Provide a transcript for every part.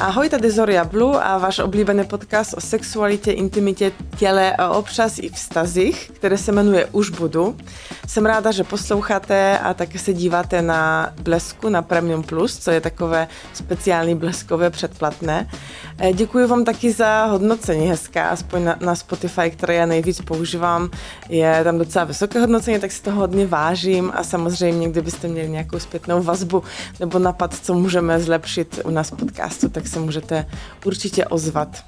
Ahoj, tady Zoria Blue a váš oblíbený podcast o sexualitě, intimitě, těle a občas i vztazích, které se jmenuje Už budu. Jsem ráda, že posloucháte a také se díváte na Blesku, na Premium Plus, co je takové speciální bleskové předplatné. Eh, děkuji vám taky za hodnocení hezká, aspoň na, na Spotify, které já nejvíc používám. Je tam docela vysoké hodnocení, tak si toho hodně vážím a samozřejmě, kdybyste měli nějakou zpětnou vazbu nebo napad, co můžeme zlepšit u nás podcastu, tak se můžete určitě ozvat.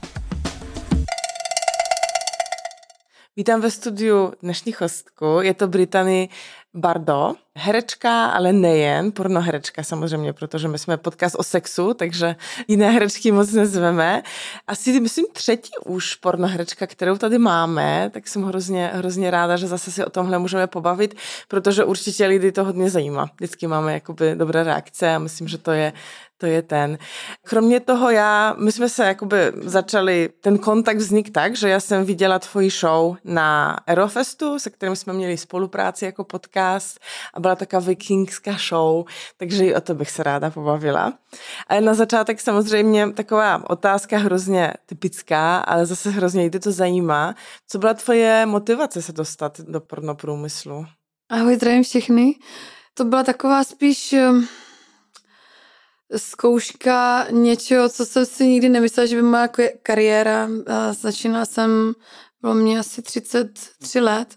Vítám ve studiu dnešní hostku, je to Britany Bardo, herečka, ale nejen, pornoherečka samozřejmě, protože my jsme podcast o sexu, takže jiné herečky moc nezveme. Asi myslím třetí už pornoherečka, kterou tady máme, tak jsem hrozně, hrozně ráda, že zase si o tomhle můžeme pobavit, protože určitě lidi to hodně zajímá. Vždycky máme jakoby dobré reakce a myslím, že to je to je ten. Kromě toho já, my jsme se jakoby začali, ten kontakt vznik tak, že já jsem viděla tvoji show na Aerofestu, se kterým jsme měli spolupráci jako podcast a byla taková vikingská show, takže i o to bych se ráda pobavila. Ale na začátek samozřejmě taková otázka hrozně typická, ale zase hrozně jde to zajímá. Co byla tvoje motivace se dostat do pornoprůmyslu? Ahoj, zdravím všechny. To byla taková spíš zkouška něčeho, co jsem si nikdy nemyslela, že by moja kariéra. Začínala jsem, bylo mě asi 33 let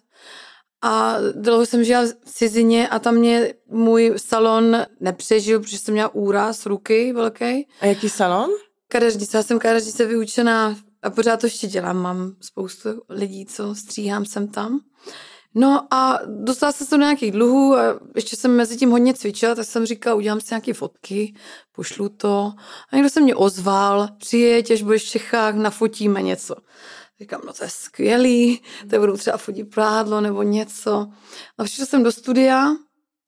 a dlouho jsem žila v cizině a tam mě můj salon nepřežil, protože jsem měla úraz ruky velký. A jaký salon? Kadeřnice. Já jsem kadeřnice vyučená a pořád to ještě dělám. Mám spoustu lidí, co stříhám sem tam. No a dostala jsem se do nějakých dluhů a ještě jsem mezi tím hodně cvičila, tak jsem říkala, udělám si nějaké fotky, pošlu to. A někdo se mě ozval, přijeď, až budeš v Čechách, nafotíme něco. Říkám, no to je skvělý, to budu třeba fotit prádlo nebo něco. A přišla jsem do studia,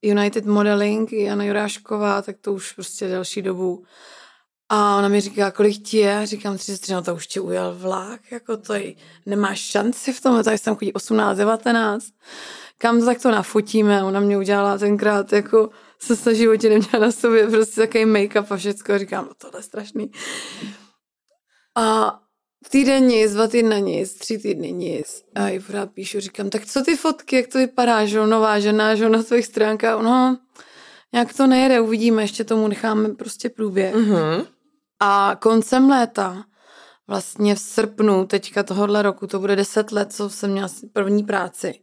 United Modeling, Jana Jurášková, tak to už prostě delší dobu a ona mi říká, kolik ti je? Říkám 33, no to už ti ujel vlak, jako to je, nemáš šanci v tom, tady jsem chodí 18, 19. Kam tak to nafotíme? Ona mě udělala tenkrát, jako se na životě neměla na sobě prostě takový make-up a všecko. A říkám, no tohle je strašný. A týden nic, dva týdny nic, tři týdny nic. A i pořád píšu, říkám, tak co ty fotky, jak to vypadá, že nová žena, že na tvých stránkách, no, nějak to nejede, uvidíme, ještě tomu necháme prostě průběh. Mm-hmm. A koncem léta, vlastně v srpnu teďka tohohle roku, to bude deset let, co jsem měla první práci.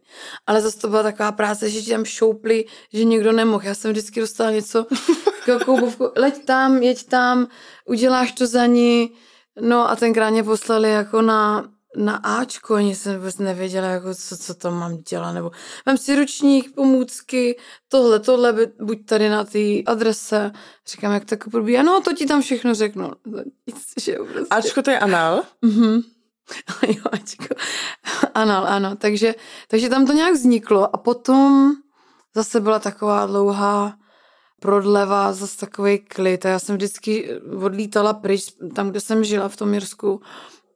Ale zase to byla taková práce, že ti tam šoupli, že někdo nemohl. Já jsem vždycky dostala něco, koubovku, leď tam, jeď tam, uděláš to za ní. No a tenkrát mě poslali jako na na Ačko, ani jsem vůbec nevěděla, jako co, co tam mám dělat, nebo mám si ručník, pomůcky, tohle, tohle, buď tady na té adrese. Říkám, jak tak probíhá, no to ti tam všechno řeknu. Že prostě. Ačko to je anal? Mhm. jo, Ačko. Anal, ano. Takže, takže tam to nějak vzniklo a potom zase byla taková dlouhá prodleva, zase takový klid a já jsem vždycky odlítala pryč, tam, kde jsem žila v tom Jirsku,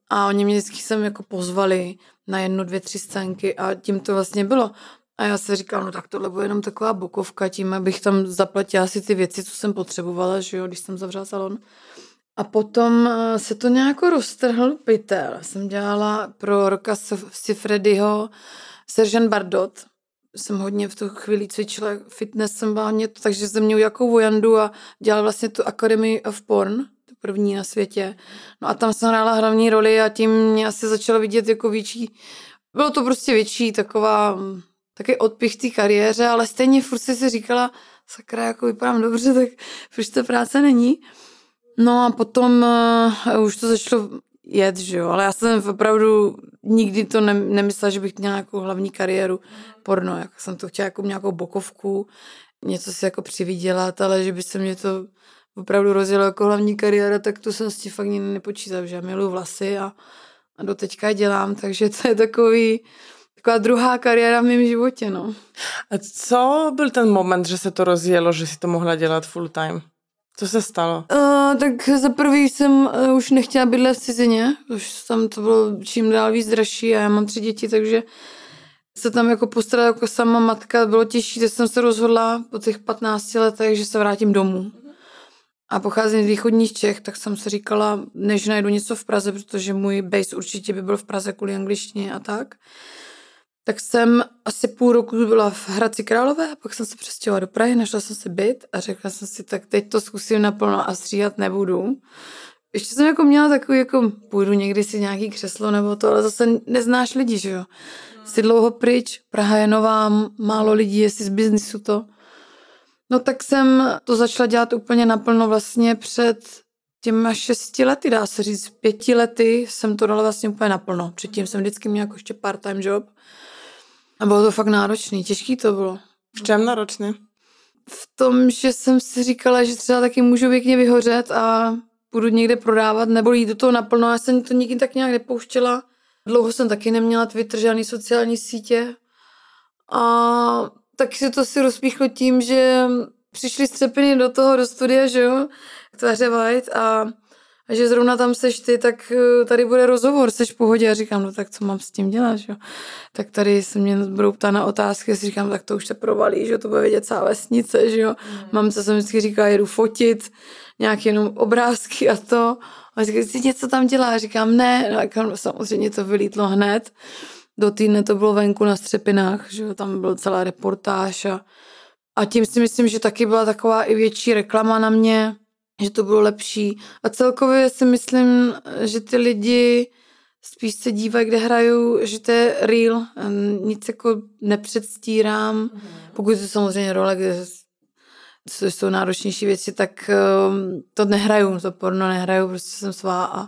a oni mě vždycky sem jako pozvali na jednu, dvě, tři scénky a tím to vlastně bylo. A já se říkám, no tak tohle bude jenom taková bokovka, tím abych tam zaplatila si ty věci, co jsem potřebovala, že jo, když jsem zavřela salon. A potom eh, se to nějak roztrhl pytel. Jsem dělala pro Roka Sifredyho Seržan Bardot. Jsem hodně v tu chvíli cvičila fitness, jsem byla hodně, takže jsem měl jakou vojandu a dělala vlastně tu Academy of Porn, první na světě. No a tam jsem hrála hlavní roli a tím mě asi začalo vidět jako větší, bylo to prostě větší taková, taky odpich té kariéře, ale stejně furt si říkala, sakra, jako vypadám dobře, tak proč to práce není. No a potom uh, už to začalo jet, že jo, ale já jsem opravdu nikdy to ne, nemyslela, že bych měla jako hlavní kariéru porno, jako jsem to chtěla jako nějakou bokovku, něco si jako přivydělat, ale že by se mě to opravdu rozjela jako hlavní kariéra, tak to jsem si fakt nikdy nepočítal, že já miluji vlasy a, a do teďka dělám, takže to je takový, taková druhá kariéra v mém životě, no. A co byl ten moment, že se to rozjelo, že si to mohla dělat full time? Co se stalo? Uh, tak za prvý jsem uh, už nechtěla bydlet v cizině, už tam to bylo čím dál víc dražší a já mám tři děti, takže se tam jako postarala jako sama matka, bylo těžší, tak jsem se rozhodla po těch 15 letech, že se vrátím domů a pocházím z východních Čech, tak jsem si říkala, než najdu něco v Praze, protože můj base určitě by byl v Praze kvůli angličtině a tak, tak jsem asi půl roku byla v Hradci Králové, pak jsem se přestěhovala do Prahy, našla jsem si byt a řekla jsem si, tak teď to zkusím naplno a stříhat nebudu. Ještě jsem jako měla takový, jako půjdu někdy si nějaký křeslo nebo to, ale zase neznáš lidi, že jo. Jsi dlouho pryč, Praha je nová, málo lidí, jestli z biznisu to. No tak jsem to začala dělat úplně naplno vlastně před těma šesti lety, dá se říct, pěti lety jsem to dala vlastně úplně naplno. Předtím jsem vždycky měla jako ještě part-time job. A bylo to fakt náročný, těžký to bylo. V čem náročný? V tom, že jsem si říkala, že třeba taky můžu pěkně vyhořet a budu někde prodávat nebo jít do toho naplno. Já jsem to nikdy tak nějak nepouštěla. Dlouho jsem taky neměla Twitter, žádný sociální sítě. A tak se to si rozpíchlo tím, že přišly střepiny do toho, do studia, že jo, tváře White a, a že zrovna tam seš ty, tak eh, tady bude rozhovor, seš v pohodě a říkám, no tak co mám s tím dělat, že jo. Tak tady se mě budou ptát na otázky, si říkám, tak to už se provalí, že jo, to bude vědět celá vesnice, že jo. Mm. Mamce jsem vždycky říkala, jedu fotit, nějaké jenom obrázky a to. A říkám, si něco tam dělá? A říkám, ne, no, samozřejmě to vylítlo hned do týdne to bylo venku na Střepinách, že tam byla celá reportáž a, a tím si myslím, že taky byla taková i větší reklama na mě, že to bylo lepší. A celkově si myslím, že ty lidi spíš se dívají, kde hraju, že to je real, nic jako nepředstírám. Mhm. Pokud to samozřejmě role, kde jsou náročnější věci, tak to nehraju, to porno nehraju, prostě jsem svá a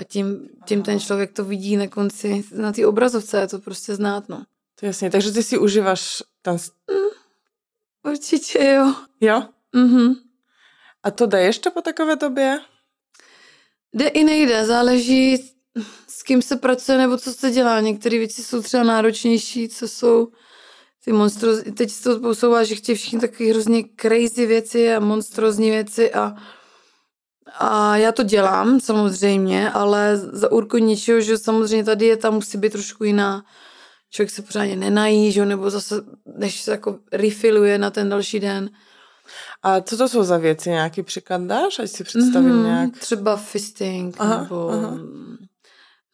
a tím, tím ten člověk to vidí na konci, na té obrazovce, je to prostě znát, no. To jasně, takže ty si užíváš ten... Mm, určitě jo. Jo? Mhm. A to jde ještě po takové době? Jde i nejde, záleží s kým se pracuje nebo co se dělá. Některé věci jsou třeba náročnější, co jsou ty monstro... Teď se to posouvá, že chtějí všichni takové hrozně crazy věci a monstrozní věci a a já to dělám samozřejmě, ale za úrku ničeho, že samozřejmě tady je, tam musí být trošku jiná. Člověk se pořádně nenají, že? nebo zase, než se jako refiluje na ten další den. A co to jsou za věci? Nějaký příklad dáš, ať si představím mm-hmm, nějak? Třeba fisting, aha, nebo aha.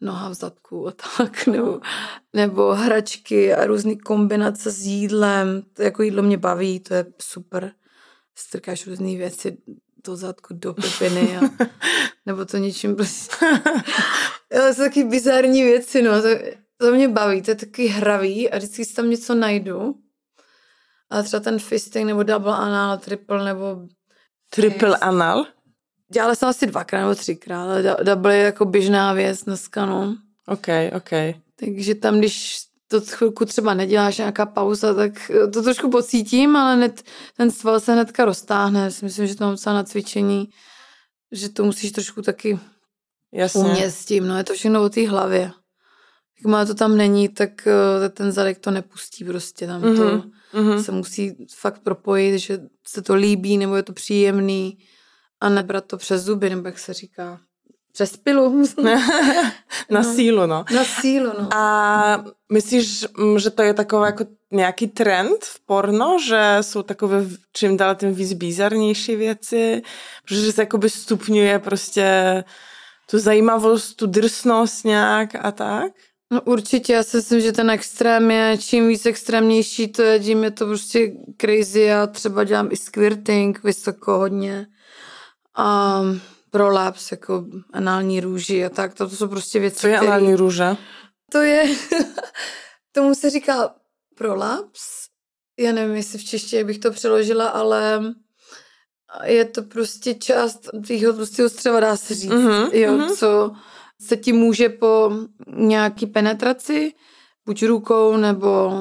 noha v zadku a tak, nebo, nebo hračky a různé kombinace s jídlem. To jako jídlo mě baví, to je super. Strkáš různé věci do zadku do pepiny a, nebo to něčím prostě. to jsou taky bizarní věci, no. To, to mě baví, to je taky hravý a vždycky si tam něco najdu. A třeba ten fisting nebo double anal, triple nebo... Triple anal? Dělala jsem asi dvakrát nebo třikrát, ale double je jako běžná věc dneska, no. Ok, ok. Takže tam, když to chvilku třeba neděláš nějaká pauza, tak eh, to trošku pocítím, ale hned, ten sval se hnedka roztáhne. Myslím, že to mám docela na cvičení, že to musíš trošku taky Jasně. umět s tím. No je to všechno o té hlavě. má to tam není, tak eh, ten zadek to nepustí prostě. Tam mm-hmm. to mm-hmm. se musí fakt propojit, že se to líbí, nebo je to příjemný a nebrat to přes zuby, nebo jak se říká přes pilu. na no. sílu, no. Na sílu, no. A myslíš, že to je takový jako nějaký trend v porno, že jsou takové čím dál tím víc bizarnější věci, protože se jakoby stupňuje prostě tu zajímavost, tu drsnost nějak a tak? No určitě, já si myslím, že ten extrém je, čím víc extrémnější to je, tím je to prostě crazy. Já třeba dělám i squirting vysoko hodně. Um, prolaps, jako anální růži a tak. To, to jsou prostě věci, Co je který... anální růže? To je, tomu se říká prolaps. Já nevím, jestli v češtině bych to přeložila, ale je to prostě část tvýho tlustého střeva, dá se říct. Mm-hmm, jo, mm-hmm. co se ti může po nějaký penetraci, buď rukou nebo,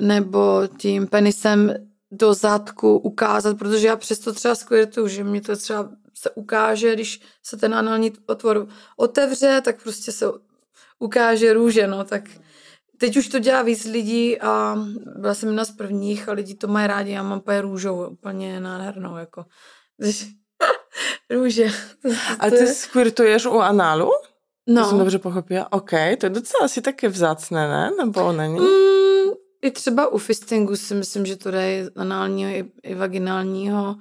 nebo tím penisem do zadku ukázat, protože já přesto třeba squirtu, že mě to třeba se ukáže, když se ten anální otvor otevře, tak prostě se ukáže růže, no, tak teď už to dělá víc lidí a byla jsem jedna z prvních a lidi to mají rádi, já mám úplně růžovou, úplně nádhernou, jako. Růže. A ty squirtuješ u análu? No. To jsem dobře pochopila. OK, to je docela asi taky vzácné, ne? Nebo není? Mm, I třeba u fistingu si myslím, že to jde análního i, i vaginálního.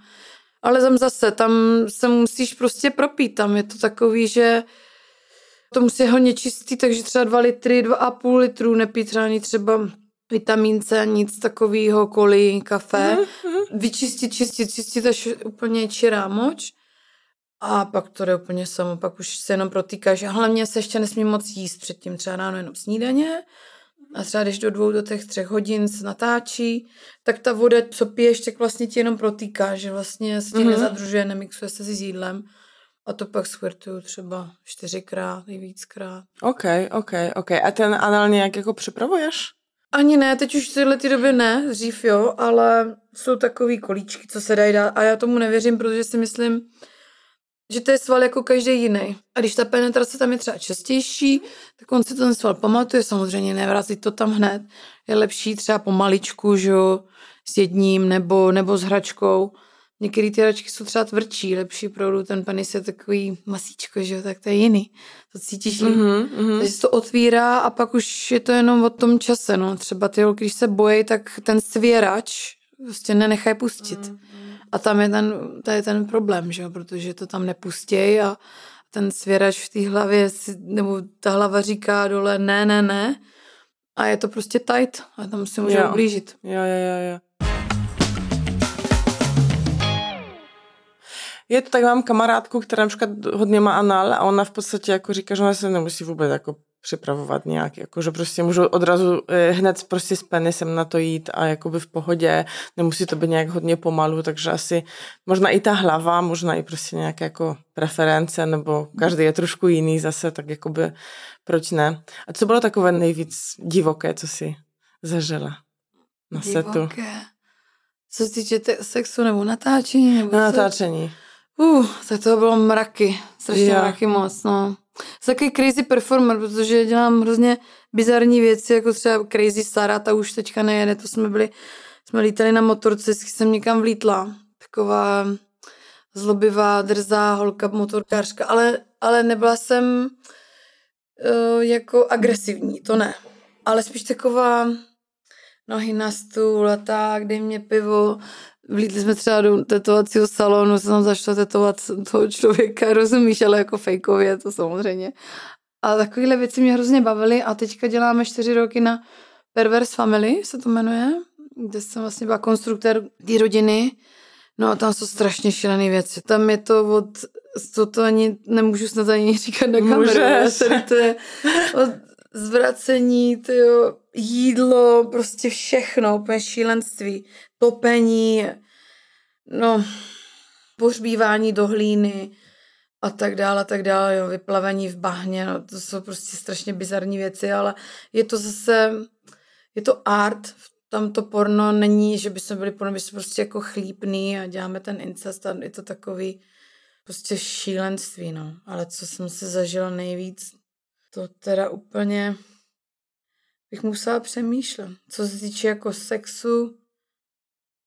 Ale tam zase, tam se musíš prostě propít, tam je to takový, že to musí hodně čistý, takže třeba dva litry, dva a půl litru nepít třeba ani třeba vitamin C, nic takového, koli, kafe. Mm-hmm. Vyčistit, čistit, čistit až úplně čirá moč. A pak to jde úplně samo, pak už se jenom protýkáš. A hlavně se ještě nesmí moc jíst předtím, třeba ráno jenom snídaně. A třeba když do dvou, do těch třech hodin se natáčí, tak ta voda, co piješ, tak vlastně ti jenom protýká, že vlastně se ti mm-hmm. nezadružuje, nemixuje se si s jídlem. A to pak squirtuju třeba čtyřikrát, nejvíckrát. OK, OK, OK. A ten anal nějak jako připravuješ? Ani ne, teď už v téhle ty době ne, dřív jo, ale jsou takový kolíčky, co se dají dát a já tomu nevěřím, protože si myslím, že to je sval jako každý jiný. A když ta penetrace tam je třeba častější, tak on si ten sval pamatuje, samozřejmě nevrazit to tam hned. Je lepší třeba pomaličku, že jo, s jedním nebo, nebo s hračkou. Některé ty hračky jsou třeba tvrdší, lepší opravdu ten penis je takový masíčko, že jo, tak to je jiný. To cítíš mm-hmm, mm-hmm. Takže se to otvírá a pak už je to jenom o tom čase, no. Třeba ty když se bojí, tak ten svěrač prostě nenechají pustit. Mm-hmm. A tam je ten, to je ten problém, že jo, protože to tam nepustějí a ten svěrač v té hlavě, nebo ta hlava říká dole ne, ne, ne a je to prostě tight a tam si může ublížit. Jo, jo, jo, jo. Je to tak, mám kamarádku, která například hodně má anal a ona v podstatě jako říká, že ona se nemusí vůbec jako připravovat nějak, jako že prostě můžu odrazu eh, hned prostě s penisem na to jít a jakoby v pohodě, nemusí to být nějak hodně pomalu, takže asi možná i ta hlava, možná i prostě nějaké jako preference, nebo každý je trošku jiný zase, tak jakoby proč ne. A co bylo takové nejvíc divoké, co si zažila na divoké. setu? Co se týče te- sexu nebo natáčení? Nebo na natáčení. Uh, tak to bylo mraky, strašně jo. mraky moc, no. Jsem takový crazy performer, protože dělám hrozně bizarní věci, jako třeba crazy Sara, ta už teďka nejede, to jsme byli, jsme lítali na motorce, jsem někam vlítla, taková zlobivá, drzá holka, motorkářka, ale, ale nebyla jsem uh, jako agresivní, to ne. Ale spíš taková nohy na stůl a tak, dej mě pivo, Vlítli jsme třeba do tetovacího salonu, se tam zašla tetovat toho člověka, rozumíš, ale jako fejkově, to samozřejmě. A takovéhle věci mě hrozně bavily a teďka děláme čtyři roky na Perverse Family, se to jmenuje, kde jsem vlastně byla konstruktor té rodiny. No a tam jsou strašně šílené věci. Tam je to od, to, to ani nemůžu snad ani říkat na kameru. Tady to je od zvracení, tyjo, jídlo, prostě všechno, úplně šílenství topení, no, pohřbívání do hlíny a tak dále, a tak dále, jo, vyplavení v bahně, no, to jsou prostě strašně bizarní věci, ale je to zase, je to art, tam to porno není, že by jsme byli porno, by jsme prostě jako chlípný a děláme ten incest a je to takový prostě šílenství, no. Ale co jsem se zažila nejvíc, to teda úplně bych musela přemýšlet. Co se týče jako sexu,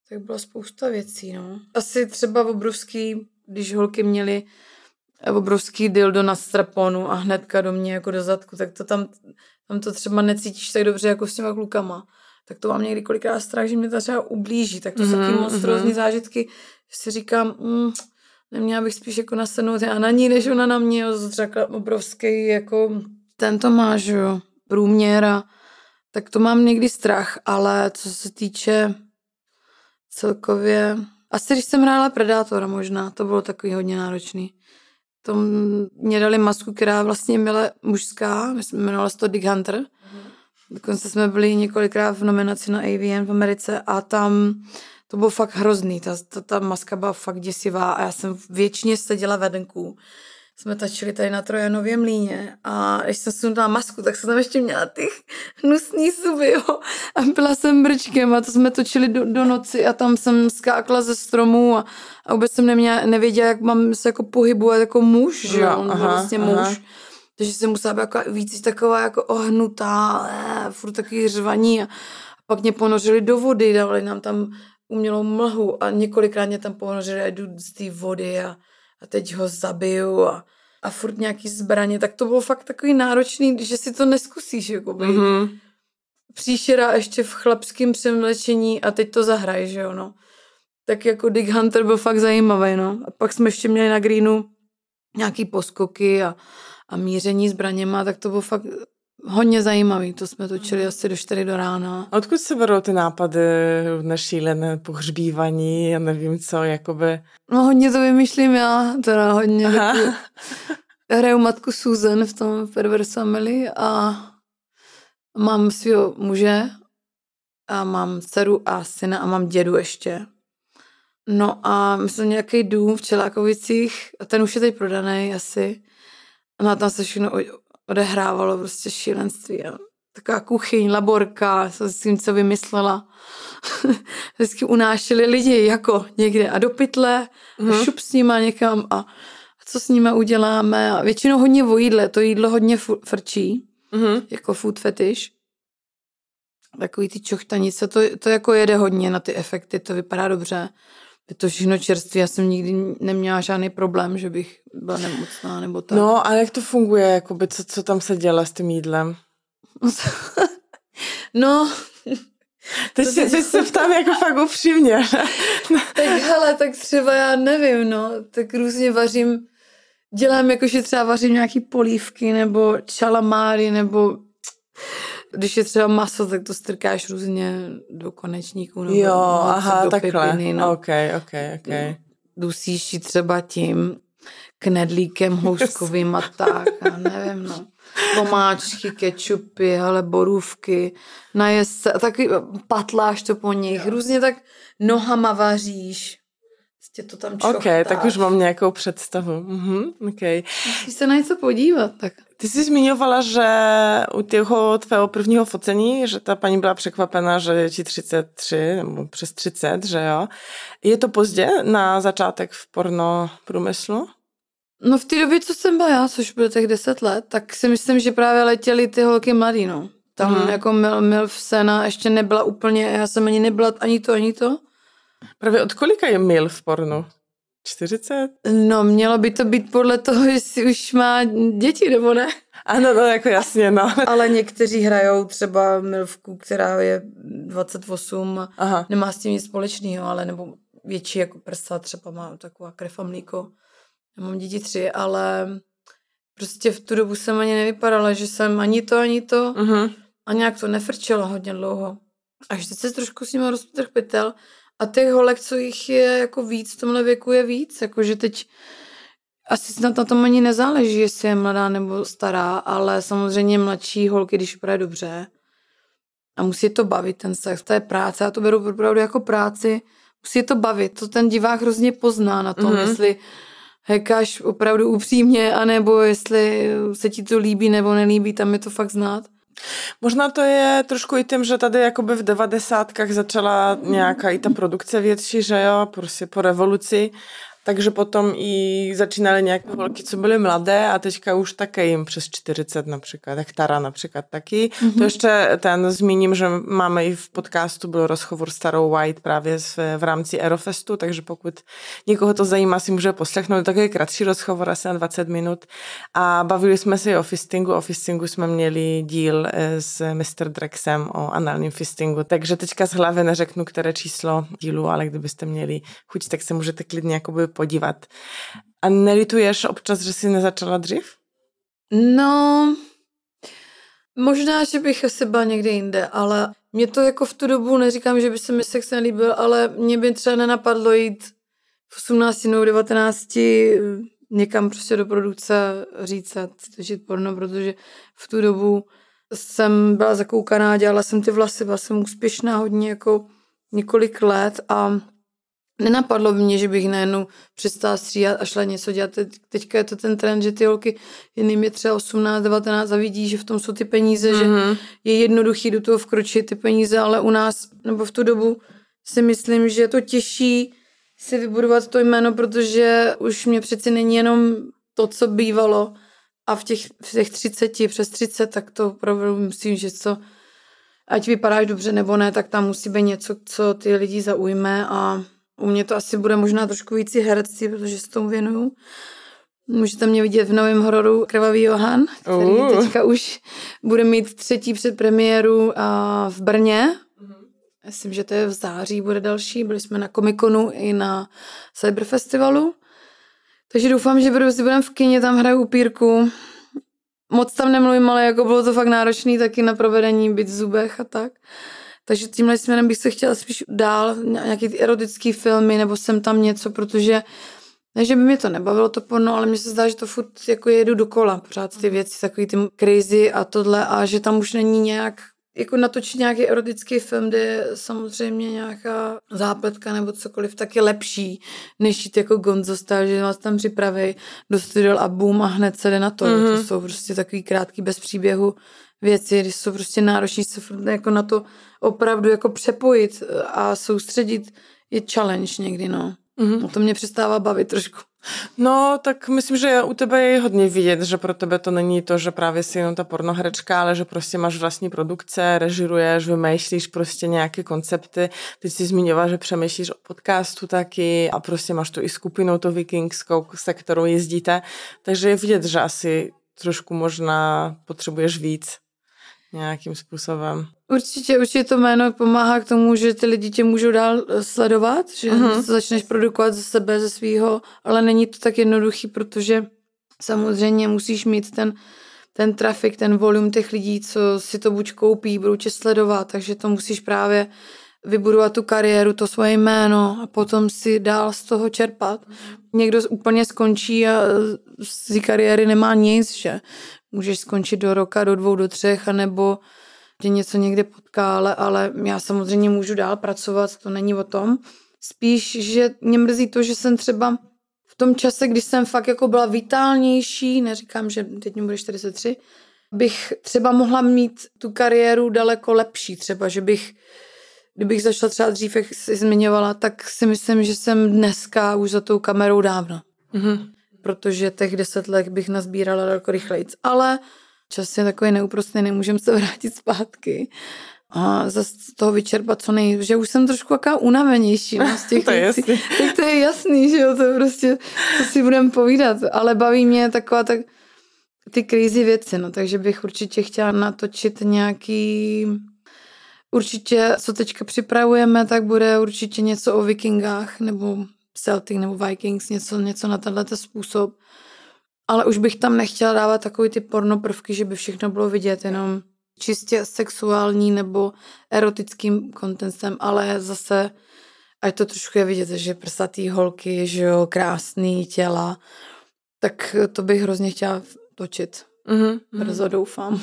tak byla spousta věcí, no. Asi třeba obrovský, když holky měly obrovský dildo na straponu a hnedka do mě jako do zadku, tak to tam, tam to třeba necítíš tak dobře jako s těma klukama. Tak to mám někdy kolikrát strach, že mě to třeba ublíží. Tak to mm-hmm, jsou taky mhm, monstrózní mm-hmm. zážitky, že si říkám, mm, neměla bych spíš jako nasenout já na ní, než ona na mě. Řekla obrovský jako tento máš, průměr a tak to mám někdy strach, ale co se týče celkově, asi když jsem hrála Predátora možná, to bylo takový hodně náročný. To mě dali masku, která vlastně byla mužská, jmenovala se to Dick Hunter. Mm. Dokonce jsme byli několikrát v nominaci na AVN v Americe a tam to bylo fakt hrozný, ta, ta, ta maska byla fakt děsivá a já jsem většině seděla venku jsme tačili tady na Trojanově mlíně a když jsem sundala masku, tak jsem tam ještě měla ty hnusný zuby, jo. A byla jsem brčkem a to jsme točili do, do noci a tam jsem skákla ze stromů a, a vůbec jsem neměla, nevěděla, jak mám se jako pohybovat jako muž, že jo. On byl vlastně aha. muž. Takže jsem musela být jako víc taková jako ohnutá, eh, furt takový řvaní a, a pak mě ponořili do vody, dali nám tam umělou mlhu a několikrát mě tam ponořili a jdu z té vody a a teď ho zabiju a, a furt nějaký zbraně, tak to bylo fakt takový náročný, že si to neskusíš, jako mm-hmm. Příšera ještě v chlapském přemlečení a teď to zahraj, že jo, no. tak jako Dick Hunter byl fakt zajímavý, no. A pak jsme ještě měli na greenu nějaký poskoky a, a míření zbraněma, tak to bylo fakt hodně zajímavý. To jsme točili mm. asi do 4 do rána. A odkud se berou ty nápady na šílené pohřbívání, já nevím co, jakoby... No hodně to vymýšlím já, teda hodně. Hraju matku Susan v tom Perverse Family a mám svého muže a mám dceru a syna a mám dědu ještě. No a myslím nějaký dům v Čelákovicích a ten už je teď prodaný asi. A tam se všechno odehrávalo prostě šílenství. A taková kuchyň, laborka, jsem si tím, co vymyslela. Vždycky unášeli lidi jako někde a do pytle, mm-hmm. a mhm. šup s nima někam a, a co s nima uděláme. A většinou hodně o jídle, to jídlo hodně frčí, mm-hmm. jako food fetish. Takový ty čochtanice, to, to jako jede hodně na ty efekty, to vypadá dobře. Je to všechno čerstvé, já jsem nikdy neměla žádný problém, že bych byla nemocná nebo tak. No a jak to funguje, jakoby, co, co tam se dělá s tím jídlem? no, Teď, si, teď se ptám jako fakt upřímně. tak hele, tak třeba já nevím, no, tak různě vařím, dělám jako, že třeba vařím nějaký polívky nebo čalamáry nebo když je třeba maso, tak to strkáš různě do konečníků. Nebo jo, aha, do takhle. Pipiny, no. Ok, ok, ok. Dusíš ji třeba tím knedlíkem houskovým a tak, a nevím, no. Tomáčky, kečupy, ale borůvky, najest se, taky patláš to po nich, různě tak nohama vaříš, prostě to tam čochtáš. Ok, tak už mám nějakou představu. Mhm, okay. Musíš se na něco podívat, tak. Ty jsi zmiňovala, že u toho tvého prvního focení, že ta paní byla překvapena, že je ti 33 nebo přes 30, že jo. Je to pozdě na začátek v porno průmyslu? No v té době, co jsem byla já, což bylo těch 10 let, tak si myslím, že právě letěly ty holky mladý, no. Tam hmm. jako mil, mil v sena ještě nebyla úplně, já jsem ani nebyla ani to, ani to. Právě od kolika je mil v pornu? 40? No, mělo by to být podle toho, jestli už má děti, nebo ne? Ano, no, jako jasně, no. Ale někteří hrajou třeba Milvku, která je 28, Aha. nemá s tím nic společného, ale nebo větší jako prsa, třeba má taková krev a mlíko. Já mám děti tři, ale prostě v tu dobu jsem ani nevypadala, že jsem ani to, ani to. Uh-huh. A nějak to nefrčelo hodně dlouho. Až teď se trošku s ním rozpotrh pytel a těch holek, co jich je jako víc v tomhle věku je víc, jakože teď asi snad na tom ani nezáleží, jestli je mladá nebo stará, ale samozřejmě mladší holky, když vypadají dobře a musí to bavit, ten sex, to je práce, já to beru opravdu jako práci, musí to bavit, to ten divák hrozně pozná na tom, mm-hmm. jestli hekáš opravdu upřímně, anebo jestli se ti to líbí nebo nelíbí, tam je to fakt znát. Možná to je trošku i tím, že tady jakoby v devadesátkách začala nějaká i ta produkce větší, že jo, prostě po revoluci takže potom i začínaly nějaké holky, co byly mladé a teďka už také jim přes 40 například, jak Tara například taky. Mm-hmm. To ještě ten zmíním, že máme i v podcastu byl rozhovor s Tarou White právě v, v rámci Aerofestu, takže pokud někoho to zajímá, si může poslechnout takový kratší rozhovor, asi na 20 minut. A bavili jsme se o fistingu. O fistingu jsme měli díl eh, s Mr. Drexem o análním fistingu. Takže teďka z hlavy neřeknu, které číslo dílu, ale kdybyste měli chuť, tak se můžete klidně jakoby podívat. A nelituješ občas, že jsi nezačala dřív? No, možná, že bych asi byla někde jinde, ale mě to jako v tu dobu, neříkám, že by se mi sex nelíbil, ale mě by třeba nenapadlo jít v 18 nebo 19 někam prostě do produkce říct a točit porno, protože v tu dobu jsem byla zakoukaná, dělala jsem ty vlasy, byla jsem úspěšná hodně jako několik let a Nenapadlo by mě, že bych najednou přestala stříhat a šla něco dělat. Teď, teďka je to ten trend, že ty holky, jiným je třeba 18, 19 a vidí, že v tom jsou ty peníze, mm-hmm. že je jednoduchý do toho vkročit ty peníze, ale u nás, nebo v tu dobu si myslím, že je to těžší si vybudovat to jméno, protože už mě přeci není jenom to, co bývalo a v těch, v těch 30, přes 30, tak to opravdu myslím, že co, ať vypadáš dobře nebo ne, tak tam musí být něco, co ty lidi zaujme a u mě to asi bude možná trošku víc herectví, protože se tomu věnuju. Můžete mě vidět v novém hororu Krvavý Johan, který uh. teďka už bude mít třetí předpremiéru v Brně Myslím, že to je v září, bude další. Byli jsme na Komikonu i na Cyberfestivalu. Takže doufám, že si budeme v kině, tam hraju upírku. Moc tam nemluvím, ale jako bylo to fakt náročné taky na provedení, být v zubech a tak. Takže tímhle směrem bych se chtěla spíš dál, nějaký erotický filmy, nebo jsem tam něco, protože ne, že by mě to nebavilo to porno, ale mně se zdá, že to furt jako jedu dokola, pořád ty věci, takový ty crazy a tohle a že tam už není nějak jako natočit nějaký erotický film, kde je samozřejmě nějaká zápletka nebo cokoliv, tak je lepší, než jít jako Gonzo style, že vás tam připraví do studio a boom a hned se jde na to. Mm-hmm. To jsou prostě takový krátký bez příběhu věci, když jsou prostě náročný se jako na to opravdu jako přepojit a soustředit je challenge někdy, no. Mm-hmm. To mě přestává bavit trošku. No, tak myslím, že u tebe je hodně vidět, že pro tebe to není to, že právě si jenom ta pornoherečka, ale že prostě máš vlastní produkce, režiruješ, vymýšlíš prostě nějaké koncepty. Ty si zmiňovala, že přemýšlíš o podcastu taky a prostě máš tu i skupinu, to vikingskou, se kterou jezdíte. Takže je vidět, že asi trošku možná potřebuješ víc nějakým způsobem. Určitě, určitě to jméno pomáhá k tomu, že ty lidi tě můžou dál eh, sledovat, že uh-huh. začneš produkovat ze sebe, ze svého, ale není to tak jednoduchý, protože samozřejmě musíš mít ten, ten trafik, ten volum těch lidí, co si to buď koupí, budou tě sledovat, takže to musíš právě vybudovat tu kariéru, to svoje jméno a potom si dál z toho čerpat. Někdo úplně skončí a z té kariéry nemá nic, že můžeš skončit do roka, do dvou, do třech, anebo tě něco někde potká, ale, ale já samozřejmě můžu dál pracovat, to není o tom. Spíš, že mě mrzí to, že jsem třeba v tom čase, kdy jsem fakt jako byla vitálnější, neříkám, že teď mi bude 43, bych třeba mohla mít tu kariéru daleko lepší, třeba, že bych kdybych začala třeba dřív, jak jsi zmiňovala, tak si myslím, že jsem dneska už za tou kamerou dávno. Mm-hmm protože těch deset let bych nazbírala daleko rychleji. Ale čas je takový neúprostný, nemůžeme se vrátit zpátky a zase z toho vyčerpat co nej, že už jsem trošku jaká unavenější no, z těch to věcí. Tak to je jasný, že jo, to prostě, co si budeme povídat, ale baví mě taková tak ty crazy věci, no, takže bych určitě chtěla natočit nějaký určitě, co teďka připravujeme, tak bude určitě něco o vikingách, nebo Celtic nebo Vikings, něco, něco na tenhle způsob. Ale už bych tam nechtěla dávat takový ty porno prvky, že by všechno bylo vidět, jenom čistě sexuální nebo erotickým kontentem, ale zase, ať to trošku je vidět, že prsatý holky, že jo, krásný těla, tak to bych hrozně chtěla točit. Mm-hmm. Brzo doufám.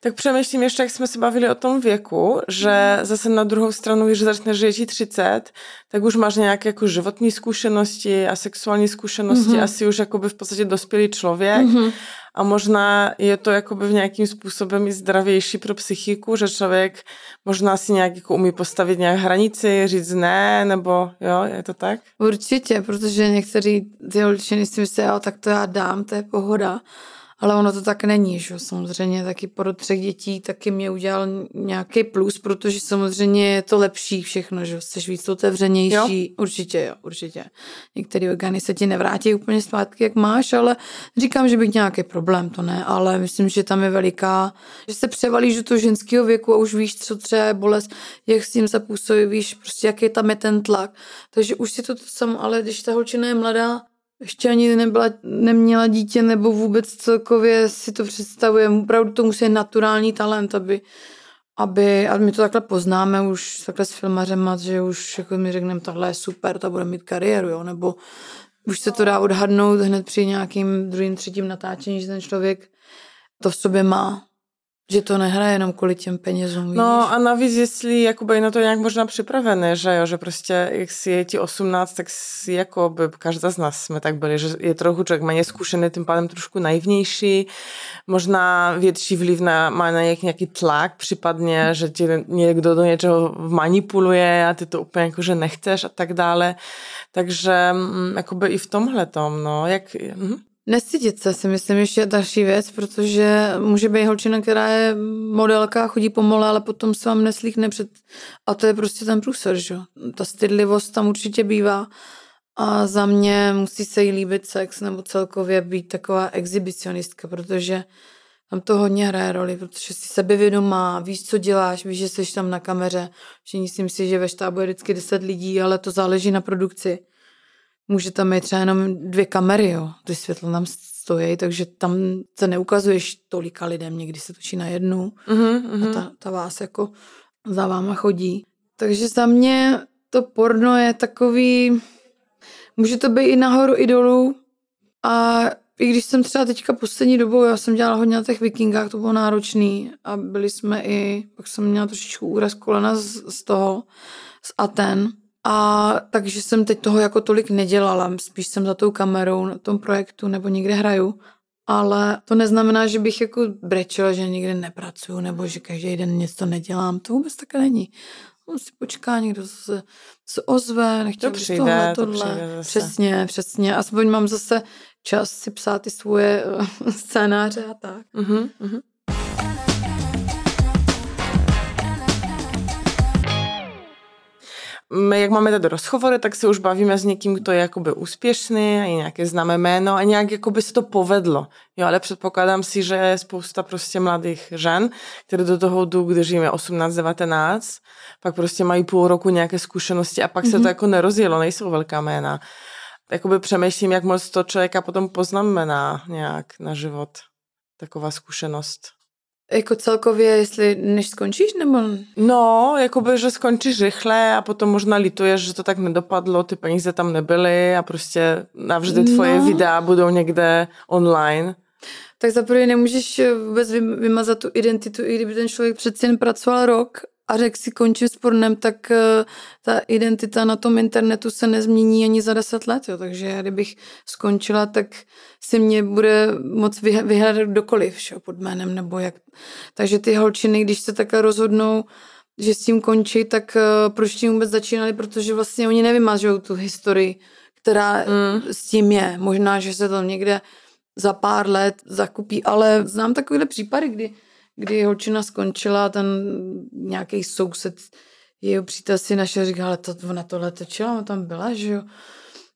Tak přemýšlím ještě, jak jsme se bavili o tom věku, že zase na druhou stranu, když začneš žít 30, tak už máš nějaké jako životní zkušenosti a sexuální zkušenosti, mm-hmm. asi už jakoby v podstatě dospělý člověk mm-hmm. a možná je to jakoby v nějakým způsobem i zdravější pro psychiku, že člověk možná si nějak jako umí postavit nějak hranici, říct ne, nebo jo, je to tak? Určitě, protože někteří ty holčiny si myslí, jo, tak to já dám, to je pohoda. Ale ono to tak není, že samozřejmě taky po třech dětí taky mě udělal nějaký plus, protože samozřejmě je to lepší všechno, že jsi víc otevřenější. Jo? Určitě jo, určitě. Některé orgány se ti nevrátí úplně zpátky, jak máš, ale říkám, že bych nějaký problém, to ne, ale myslím, že tam je veliká, že se převalíš do toho ženského věku a už víš, co třeba je bolest, jak s tím zapůsobí, víš prostě, jaký tam je ten tlak. Takže už si to, to sam, ale když ta holčina je mladá, ještě ani nebyla, neměla dítě nebo vůbec celkově si to představuje. Opravdu to musí naturální talent, aby, aby, a my to takhle poznáme už takhle s filmařem, že už jako mi řekneme, tohle je super, ta bude mít kariéru, jo, nebo už se to dá odhadnout hned při nějakým druhým, třetím natáčení, že ten člověk to v sobě má že to nehraje jenom kvůli těm penězům. Víš? No a navíc, jestli jakoby na to nějak možná připravené, že jo, že prostě jak si je ti 18, tak si jako by každá z nás jsme tak byli, že je trochu člověk méně zkušený, tím pádem trošku naivnější, možná větší vliv na, má na nějaký, nějaký tlak, případně, že ti někdo do něčeho manipuluje a ty to úplně jako, že nechceš a tak dále. Takže mm, jakoby i v tomhle tom, no, jak... Hm? Nestydět se si myslím ještě další věc, protože může být holčina, která je modelka, chodí pomole, ale potom se vám neslíkne před... A to je prostě ten průser, že Ta stydlivost tam určitě bývá. A za mě musí se jí líbit sex nebo celkově být taková exhibicionistka, protože tam to hodně hraje roli, protože jsi sebevědomá, víš, co děláš, víš, že jsi tam na kameře. Všichni si že ve štábu je vždycky 10 lidí, ale to záleží na produkci. Může tam mít třeba jenom dvě kamery, jo. Ty světlo tam stojí, takže tam se neukazuješ tolika lidem, někdy se točí na jednu mm-hmm. a ta, ta vás jako za váma chodí. Takže za mě to porno je takový, může to být i nahoru i dolů a i když jsem třeba teďka poslední dobou, já jsem dělala hodně na těch vikingách, to bylo náročný a byli jsme i, pak jsem měla trošičku úraz kolena z, z toho, z Aten. A takže jsem teď toho jako tolik nedělala, spíš jsem za tou kamerou na tom projektu nebo někde hraju. Ale to neznamená, že bych jako brečela, že nikdy nepracuju nebo že každý den něco nedělám. To vůbec tak není. On si počká, někdo se, se ozve, nechtěl to přijde, tohle, tohle. To přijde přesně, přesně. Aspoň mám zase čas si psát ty svoje uh, scénáře a tak. Uh-huh, uh-huh. My, jak máme tady rozhovory, tak se už bavíme s někým, kdo je jakoby úspěšný a nějaké známé jméno a nějak jakoby se to povedlo. Jo, ale předpokládám si, že je spousta prostě mladých žen, které do toho jdou, když jim je 18, 19, pak prostě mají půl roku nějaké zkušenosti a pak mm-hmm. se to mhm. jako nerozjelo, nejsou velká jména. Jakoby přemýšlím, jak moc to člověka potom poznamená nějak na život. Taková zkušenost. Jako celkově, jestli než skončíš, nebo? No, jakoby, že skončíš rychle a potom možná lituješ, že to tak nedopadlo, ty peníze tam nebyly a prostě navždy tvoje no. videa budou někde online. Tak zaprvé nemůžeš vůbec vymazat tu identitu, i kdyby ten člověk přeci jen pracoval rok a řekl si končím s pornem, tak uh, ta identita na tom internetu se nezmění ani za deset let. Jo. Takže kdybych skončila, tak si mě bude moc vyhledat kdokoliv šo, pod jménem nebo jak. Takže ty holčiny, když se takhle rozhodnou, že s tím končí, tak uh, proč tím vůbec začínali, protože vlastně oni nevymažou tu historii, která mm. s tím je. Možná, že se to někde za pár let zakupí, ale znám takovéhle případy, kdy kdy holčina skončila, ten nějaký soused, jeho přítel si našel, říká, ale to, ona tohle točila, ona tam byla, že jo.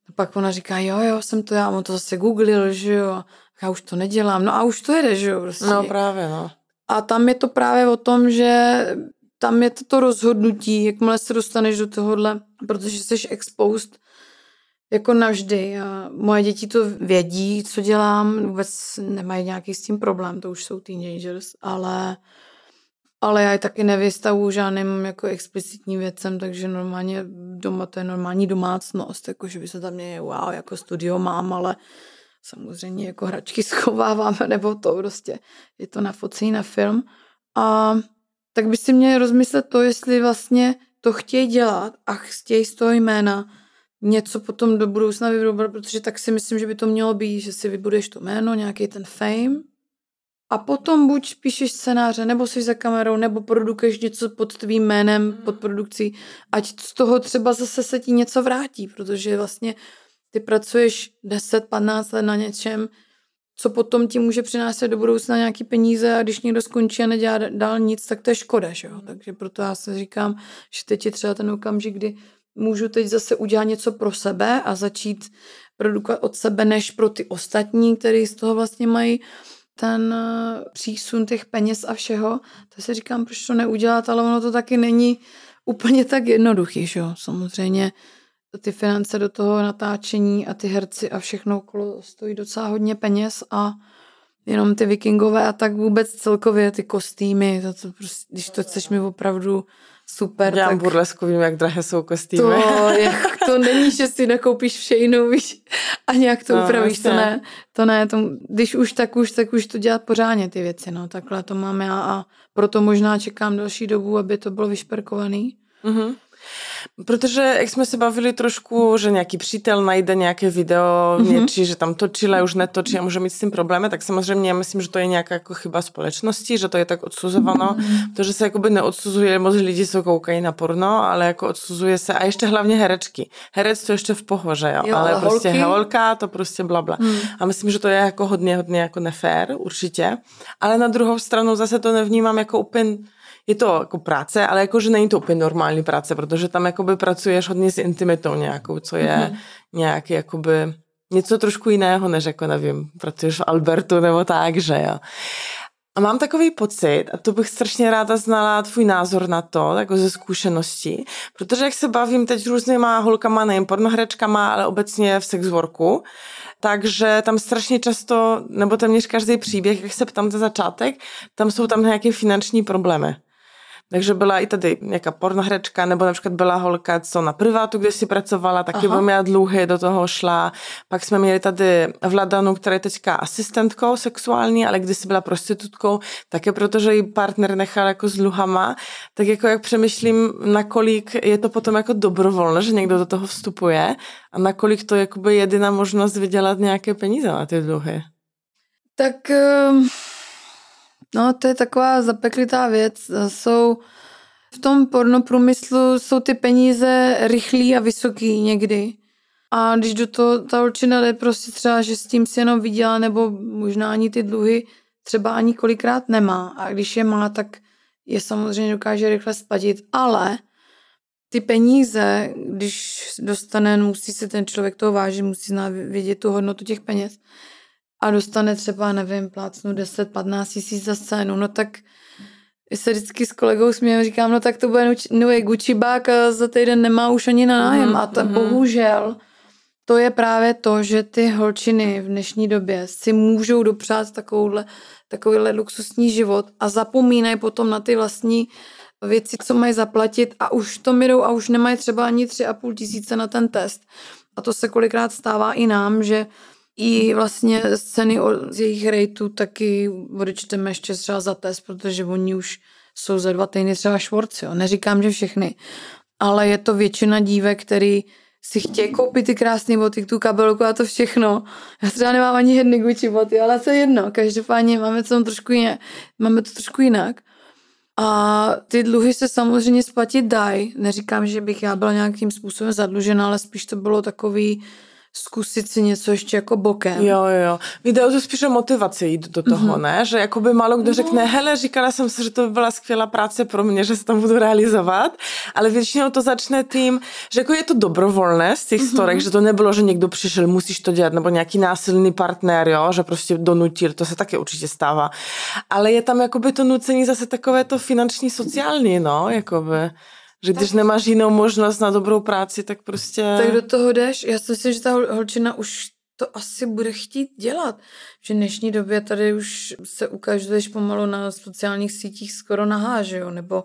A pak ona říká, jo, jo, jsem to já, on to zase googlil, že jo. Já už to nedělám, no a už to jede, že jo. Prostě. No právě, no. A tam je to právě o tom, že tam je to, to rozhodnutí, jakmile se dostaneš do tohohle, protože jsi exposed jako navždy. A moje děti to vědí, co dělám, vůbec nemají nějaký s tím problém, to už jsou teenagers, ale, ale já je taky nevystavu žádným jako explicitním věcem, takže normálně doma to je normální domácnost, jako že by se tam měli, wow, jako studio mám, ale samozřejmě jako hračky schováváme, nebo to prostě je to na focí, na film. A tak by si měli rozmyslet to, jestli vlastně to chtějí dělat a chtějí z toho jména něco potom do budoucna vybudovat, protože tak si myslím, že by to mělo být, že si vybudeš to jméno, nějaký ten fame a potom buď píšeš scénáře, nebo jsi za kamerou, nebo produkuješ něco pod tvým jménem, mhm. pod produkcí, ať z toho třeba zase se ti něco vrátí, protože vlastně ty pracuješ 10-15 let na něčem, co potom ti může přinášet do budoucna nějaký peníze a když někdo skončí a nedělá dál nic, tak to je škoda, že jo? Mhm. Takže proto já se říkám, že teď je třeba ten okamžik, kdy můžu teď zase udělat něco pro sebe a začít produkovat od sebe, než pro ty ostatní, kteří z toho vlastně mají ten eh, přísun těch peněz a všeho, tak si říkám, proč to neudělat, ale ono to taky není úplně tak jednoduchý, že jo. Samozřejmě ty finance do toho natáčení a ty herci a všechno okolo stojí docela hodně peněz a jenom ty vikingové a tak vůbec celkově ty kostýmy, to, to prostě, když to chceš mi opravdu super. Dělám tak... burlesku, vím, jak drahé jsou kostýmy. To, jak, to není, že si nakoupíš všechno, víš, a nějak to no, upravíš, to ne, to ne, to, když už tak už, tak už to dělat pořádně ty věci, no, takhle to mám já a proto možná čekám další dobu, aby to bylo vyšperkovaný. Mm-hmm. Protože jak jsme se bavili trošku, že nějaký přítel najde nějaké video mm-hmm. něčí, že tam točí, ale už netočí a může mít s tím problémy, tak samozřejmě já myslím, že to je nějaká jako chyba společnosti, že to je tak odsuzováno, mm-hmm. to, že se jakoby neodsuzuje, moc lidí, co koukají na porno, ale jako odsuzuje se a ještě hlavně herečky. Herec to ještě v pohoře, jo, jo ale, ale prostě holka, to prostě blabla. Mm. A myslím, že to je jako hodně, hodně jako nefér, určitě. Ale na druhou stranu zase to nevnímám jako úplně je to jako práce, ale jakože není to úplně normální práce, protože tam jakoby pracuješ hodně s intimitou nějakou, co je mm-hmm. nějaký jakoby něco trošku jiného, než jako nevím, pracuješ v Albertu nebo tak, že jo. A mám takový pocit, a to bych strašně ráda znala tvůj názor na to, jako ze zkušeností, protože jak se bavím teď s různýma holkama, nejen pornohračkama, ale obecně v sexworku, takže tam strašně často, nebo téměř každý příběh, jak se ptám za začátek, tam jsou tam nějaké finanční problémy. Takže byla i tady nějaká pornohrečka, nebo například byla holka, co na privátu, kde si pracovala, taky Aha. měla dluhy, do toho šla. Pak jsme měli tady Vladanu, která je teďka asistentkou sexuální, ale když si byla prostitutkou, také protože její partner nechal jako s dluhama, tak jako jak přemýšlím, nakolik je to potom jako dobrovolné, že někdo do toho vstupuje a nakolik to je jediná možnost vydělat nějaké peníze na ty dluhy. Tak... Um No, to je taková zapeklitá věc. Jsou v tom pornoprůmyslu jsou ty peníze rychlý a vysoký někdy. A když do toho ta holčina jde prostě třeba, že s tím si jenom vydělá, nebo možná ani ty dluhy třeba ani kolikrát nemá. A když je má, tak je samozřejmě dokáže rychle splatit. Ale ty peníze, když dostane, musí se ten člověk toho vážit, musí vědět tu hodnotu těch peněz a dostane třeba, nevím, plácnu 10-15 tisíc za scénu, no tak se vždycky s kolegou směju, říkám, no tak to bude nový Gucci bag a za týden nemá už ani na nájem. Mm, a to mm. bohužel to je právě to, že ty holčiny v dnešní době si můžou dopřát takovouhle, takovýhle luxusní život a zapomínají potom na ty vlastní věci, co mají zaplatit a už to midou a už nemají třeba ani tři a půl tisíce na ten test. A to se kolikrát stává i nám, že i vlastně scény z jejich rejtů taky odečteme ještě třeba za test, protože oni už jsou za dva týdny třeba švorci. Jo. Neříkám, že všechny, ale je to většina dívek, který si chtějí koupit ty krásné boty, tu kabelku a to všechno. Já třeba nemám ani jedny Gucci boty, ale to je jedno. Každopádně máme to trošku jinak. Máme to trošku jinak. A ty dluhy se samozřejmě splatit dají. Neříkám, že bych já byla nějakým způsobem zadlužena, ale spíš to bylo takový, zkusit si něco ještě jako bokem. Jo, jo. Jde to spíš o motivaci jít do toho, mm-hmm. ne? Že jakoby málo kdo no. řekne, hele, říkala jsem si, že to by byla skvělá práce pro mě, že se tam budu realizovat, ale většinou to začne tím, že jako je to dobrovolné z těch mm-hmm. storek, že to nebylo, že někdo přišel, musíš to dělat, nebo nějaký násilný partner, jo, že prostě donutil, to se taky určitě stává. Ale je tam jakoby to nucení zase takové to finanční, sociální, no, jakoby. Že když tak... nemáš jinou možnost na dobrou práci, tak prostě... Tak do toho jdeš. Já si myslím, že ta holčina už to asi bude chtít dělat. Že v dnešní době tady už se ukazuješ pomalu na sociálních sítích skoro nahá, že jo? Nebo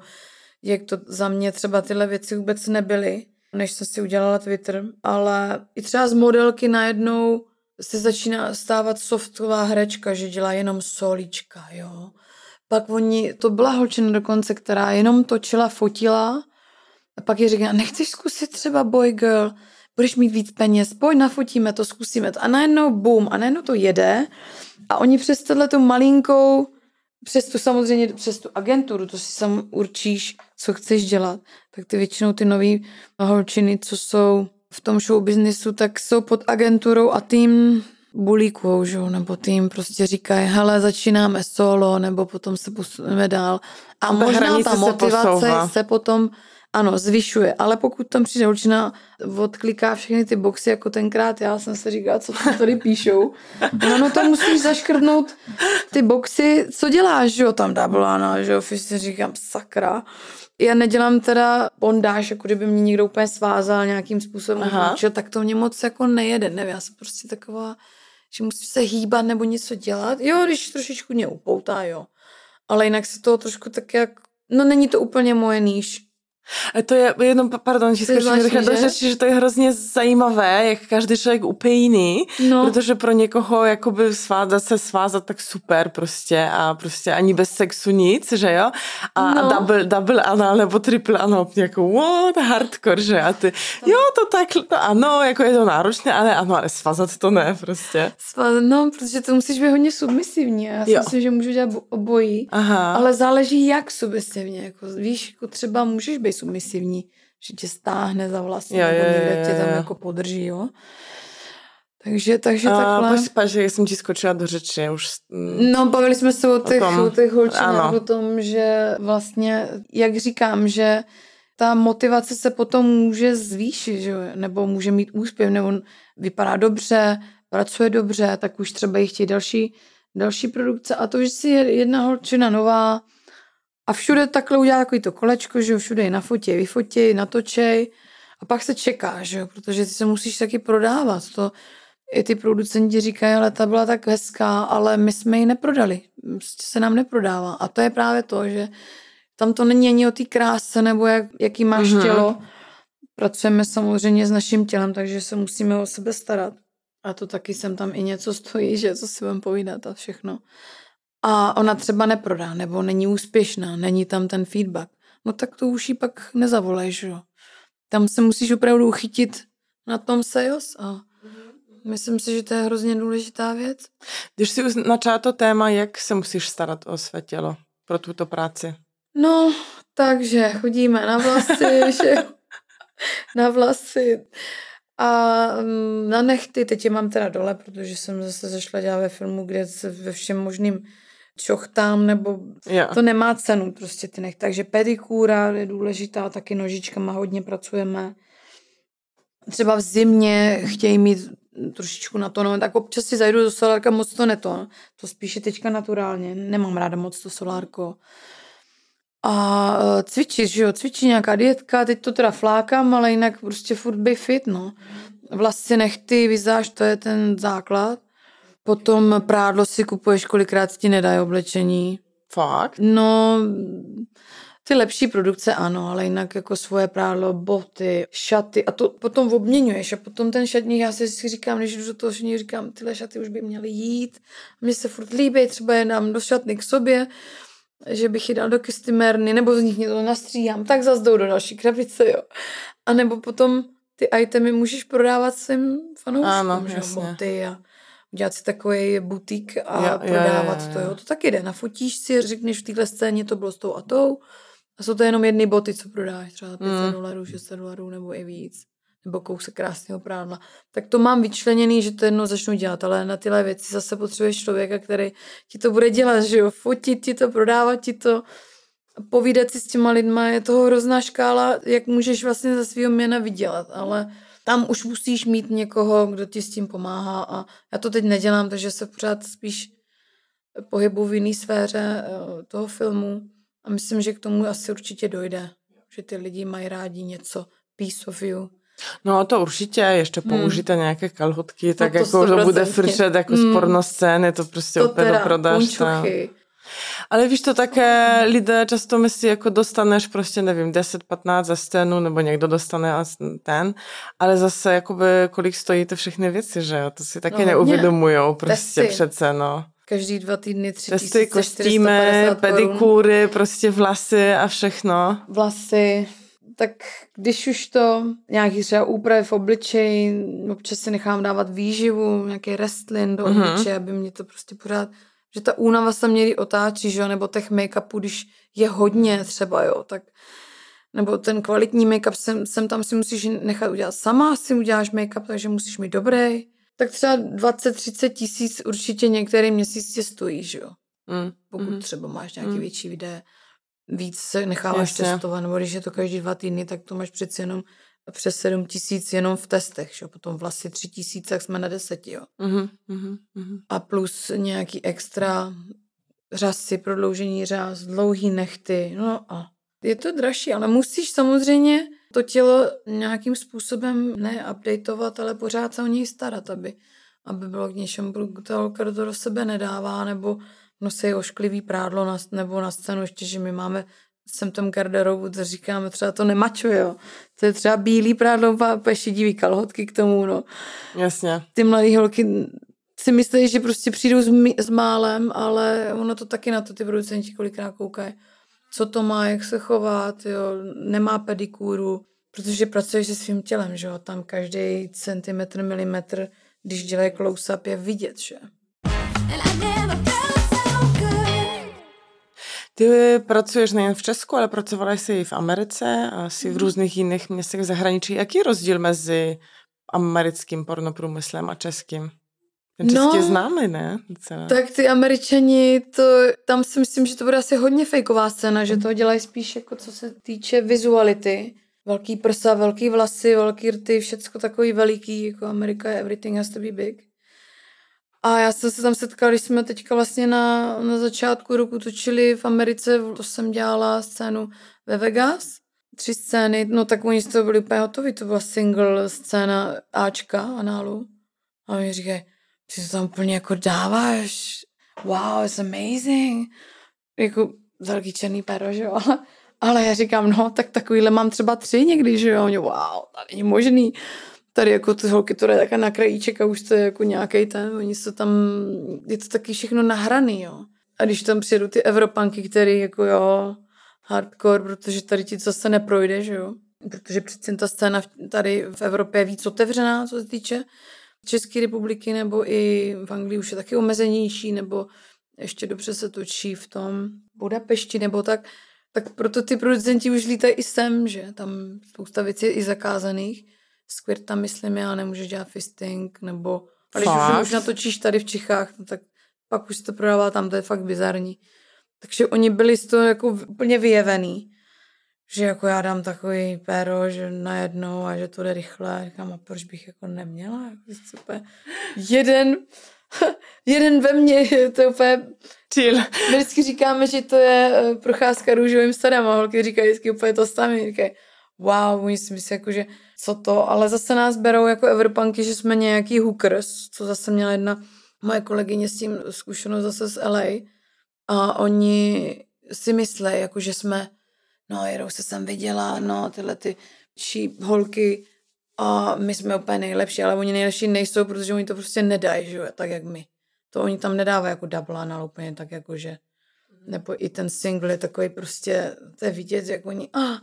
jak to za mě třeba tyhle věci vůbec nebyly, než jsem si udělala Twitter. Ale i třeba z modelky najednou se začíná stávat softová herečka, že dělá jenom solíčka, jo. Pak oni, to byla holčina dokonce, která jenom točila, fotila a pak je říká, nechceš zkusit třeba boy girl, budeš mít víc peněz, pojď nafotíme to, zkusíme to. A najednou boom, a najednou to jede a oni přes tohle tu malinkou, přes tu samozřejmě, přes tu agenturu, to si sam určíš, co chceš dělat, tak ty většinou ty nový holčiny, co jsou v tom show businessu, tak jsou pod agenturou a tým bulíkujou, že? nebo tým prostě říkají, hele, začínáme solo, nebo potom se posuneme dál. A možná ta motivace se, se potom ano, zvyšuje, ale pokud tam přijde holčina, odkliká všechny ty boxy, jako tenkrát já jsem se říkala, co tam tady píšou. No, no to musíš zaškrtnout ty boxy, co děláš, že jo, tam double že jo, si říkám, sakra. Já nedělám teda bondáž, jako kdyby mě někdo úplně svázal nějakým způsobem, učil, tak to mě moc jako nejede, nevím, já jsem prostě taková, že musím se hýbat nebo něco dělat. Jo, když trošičku mě upoutá, jo. Ale jinak se to trošku tak jak, no není to úplně moje níž to je jenom, pardon, že rychle do řeči, že to je hrozně zajímavé, jak každý člověk úplně jiný, no. protože pro někoho jakoby svázat se svázat tak super prostě a prostě ani bez sexu nic, že jo? A, no. a double, double anal nebo triple anal, jako what, hardcore, že? A ty, jo, to tak, to ano, jako je to náročné, ale ano, ale svázat to ne, prostě. Svázat, no, protože to musíš být hodně submisivní. Já si myslím, že můžu dělat obojí, Aha. ale záleží jak submisivně, jako víš, jako třeba můžeš být submisivní, že tě stáhne za vlasy jo, nebo někde tě tam jako podrží, jo. Takže, takže a, takhle. Počkej, že jsem ti skočila do řeči už. No, bavili jsme se o těch, o, o těch holčinách, o tom, že vlastně, jak říkám, že ta motivace se potom může zvýšit, že? nebo může mít úspěch, nebo vypadá dobře, pracuje dobře, tak už třeba jich chtějí další další produkce a to, že si je jedna holčina nová a všude takhle udělá takový to kolečko, že jo, všude je na fotě, vyfotí, natočej a pak se čeká, že jo, protože ty se musíš taky prodávat. To, i ty producenti říkají, ale ta byla tak hezká, ale my jsme ji neprodali. Prostě se nám neprodává. A to je právě to, že tam to není ani o té kráse nebo jak, jaký máš mm-hmm. tělo. Pracujeme samozřejmě s naším tělem, takže se musíme o sebe starat. A to taky sem tam i něco stojí, že co si vám povídat a všechno. A ona třeba neprodá, nebo není úspěšná, není tam ten feedback. No tak to už jí pak nezavolej, že jo. Tam se musíš opravdu chytit na tom sales a myslím si, že to je hrozně důležitá věc. Když si načala to téma, jak se musíš starat o své tělo pro tuto práci? No, takže chodíme na vlasy, že na vlasy a mm, na nechty, teď je mám teda dole, protože jsem zase zašla dělat ve filmu, kde se ve všem možným čochtám, nebo yeah. to nemá cenu prostě ty nech. Takže pedikúra je důležitá, taky nožičkama hodně pracujeme. Třeba v zimě chtějí mít trošičku na to, no, tak občas si zajdu do solárka, moc to neto. To spíše teďka naturálně, nemám ráda moc to solárko. A e, cvičit, že jo, cvičí nějaká dietka, teď to teda flákám, ale jinak prostě furt by fit, no. Vlasy nechty, vizáž, to je ten základ. Potom prádlo si kupuješ, kolikrát ti nedají oblečení. Fakt? No, ty lepší produkce ano, ale jinak jako svoje prádlo, boty, šaty a to potom obměňuješ a potom ten šatník, já si říkám, když jdu do toho šatníku, říkám, tyhle šaty už by měly jít, mně se furt líbí, třeba je dám do šatny k sobě, že bych ji dal do kystymérny, nebo z nich něco nastříhám, tak zase jdou do další krabice, jo. A nebo potom ty itemy můžeš prodávat svým fanouškům, ano, že jasně. boty a udělat si takový butík a ja, prodávat ja, ja, ja. to, jo. To taky jde. Nafotíš si, řekneš v téhle scéně to bylo s tou a tou a jsou to jenom jedny boty, co prodáš, třeba 500 mm. dolarů, 600 dolarů nebo i víc nebo kousek krásného prádla, tak to mám vyčleněný, že to jednou začnu dělat, ale na tyhle věci zase potřebuješ člověka, který ti to bude dělat, že jo, fotit ti to, prodávat ti to, povídat si s těma lidma, je toho hrozná škála, jak můžeš vlastně za svého měna vydělat, ale tam už musíš mít někoho, kdo ti s tím pomáhá a já to teď nedělám, takže se pořád spíš pohybu v jiné sféře eh, toho filmu a myslím, že k tomu asi určitě dojde, že ty lidi mají rádi něco piece of you, No to určitě, ještě použijte hmm. nějaké kalhotky, no tak to jako to bude frčet jako hmm. z pornoscény, to prostě to opět prodáš. Ale víš to také, lidé často myslí, jako dostaneš prostě, nevím, 10-15 za scénu, nebo někdo dostane ten, ale zase jakoby kolik stojí to všechny věci, že jo, to si taky no, neuvědomujou prostě Testy. přece, no. Každý dva týdny tři Testy, kostýmy, pedikúry, prostě vlasy a všechno. Vlasy, tak když už to nějaký třeba úpravy v obličeji, občas si nechám dávat výživu, nějaký restlin do mm-hmm. obličeje, aby mě to prostě pořád, že ta únava se měli otáčí, že jo, nebo těch make-upů, když je hodně třeba, jo, tak nebo ten kvalitní make-up sem, sem tam si musíš nechat udělat sama, si uděláš make-up, takže musíš mít dobrý. Tak třeba 20-30 tisíc určitě některý měsíc tě stojí, že jo. Mm. Pokud mm. třeba máš nějaký mm. větší videa víc se necháváš Jasně. testovat, nebo když je to každý dva týdny, tak to máš přeci jenom přes 7 tisíc jenom v testech, že? potom vlastně 3 tisíc, tak jsme na deseti, jo. Uh-huh, uh-huh. A plus nějaký extra řasy, prodloužení řáz, dlouhý nechty, no a je to dražší, ale musíš samozřejmě to tělo nějakým způsobem ne updateovat, ale pořád se o něj starat, aby, aby bylo k něčemu, ta holka to do sebe nedává, nebo nosí ošklivý prádlo na, nebo na scénu, ještě, že my máme jsem tam garderobu, to říkáme, třeba to nemačuje, jo. To je třeba bílý prádlo, a šedivý kalhotky k tomu, no. Jasně. Ty mladé holky si myslí, že prostě přijdou s, mý, s málem, ale ono to taky na to ty producenti kolikrát koukají. Co to má, jak se chovat, jo, nemá pedikúru, protože pracuješ se svým tělem, že jo, tam každý centimetr, milimetr, když dělají close-up, je vidět, že. Ty pracuješ nejen v Česku, ale pracovala jsi i v Americe a jsi v mhm. různých jiných městech v zahraničí. Jaký je rozdíl mezi americkým pornoprůmyslem a českým? Ten český no, známý, ne? Docela. Tak ty američani, to, tam si myslím, že to bude asi hodně fejková scéna, že to dělají spíš jako co se týče vizuality. Velký prsa, velký vlasy, velký rty, všecko takový veliký, jako Amerika, everything has to be big. A já jsem se tam setkala, když jsme teďka vlastně na, na začátku roku točili v Americe, to jsem dělala scénu ve Vegas, tři scény, no tak oni z toho byli úplně hotoví, to byla single scéna Ačka análu. A oni říkají, ty to tam úplně jako dáváš, wow, it's amazing. Jako velký černý pero, že jo, ale, ale já říkám, no, tak takovýhle mám třeba tři někdy, že jo, oni, wow, to není možný. Tady jako ty holky, to je taká na krajíček a už to je jako nějaký ten, oni se tam, je to taky všechno nahraný, jo. A když tam přijedu ty Evropanky, který jako jo, hardcore, protože tady ti zase neprojde, že jo. Protože přece ta scéna tady v Evropě je víc otevřená, co se týče České republiky, nebo i v Anglii už je taky omezenější, nebo ještě dobře se točí v tom Budapešti, nebo tak, tak proto ty producenti už lítají i sem, že tam spousta věcí je i zakázaných. Squirt tam, myslím, já nemůže dělat fisting, nebo ale když už, už natočíš tady v Čechách, no tak pak už se to prodává tam, to je fakt bizarní. Takže oni byli z toho jako úplně vyjevený, že jako já dám takový péro, že najednou a že to jde rychle. Říkám, a proč bych jako neměla? Jako super. Jeden, jeden ve mně, to je úplně... Chill. My vždycky říkáme, že to je eh, procházka růžovým sadem a holky říkají vždycky úplně to sami. Říkají, wow, oni si myslí, jako, že co to, ale zase nás berou jako Evropanky, že jsme nějaký hookers, co zase měla jedna moje kolegyně s tím zkušenost zase z LA, a. Oni si myslí, jako že jsme, no jedou se sem viděla, no tyhle ty čí holky a my jsme úplně nejlepší, ale oni nejlepší nejsou, protože oni to prostě nedají, že jo, tak jak my. To oni tam nedávají jako double ale úplně tak jako, že nebo i ten single je takový prostě, to je vidět, jak oni, ah,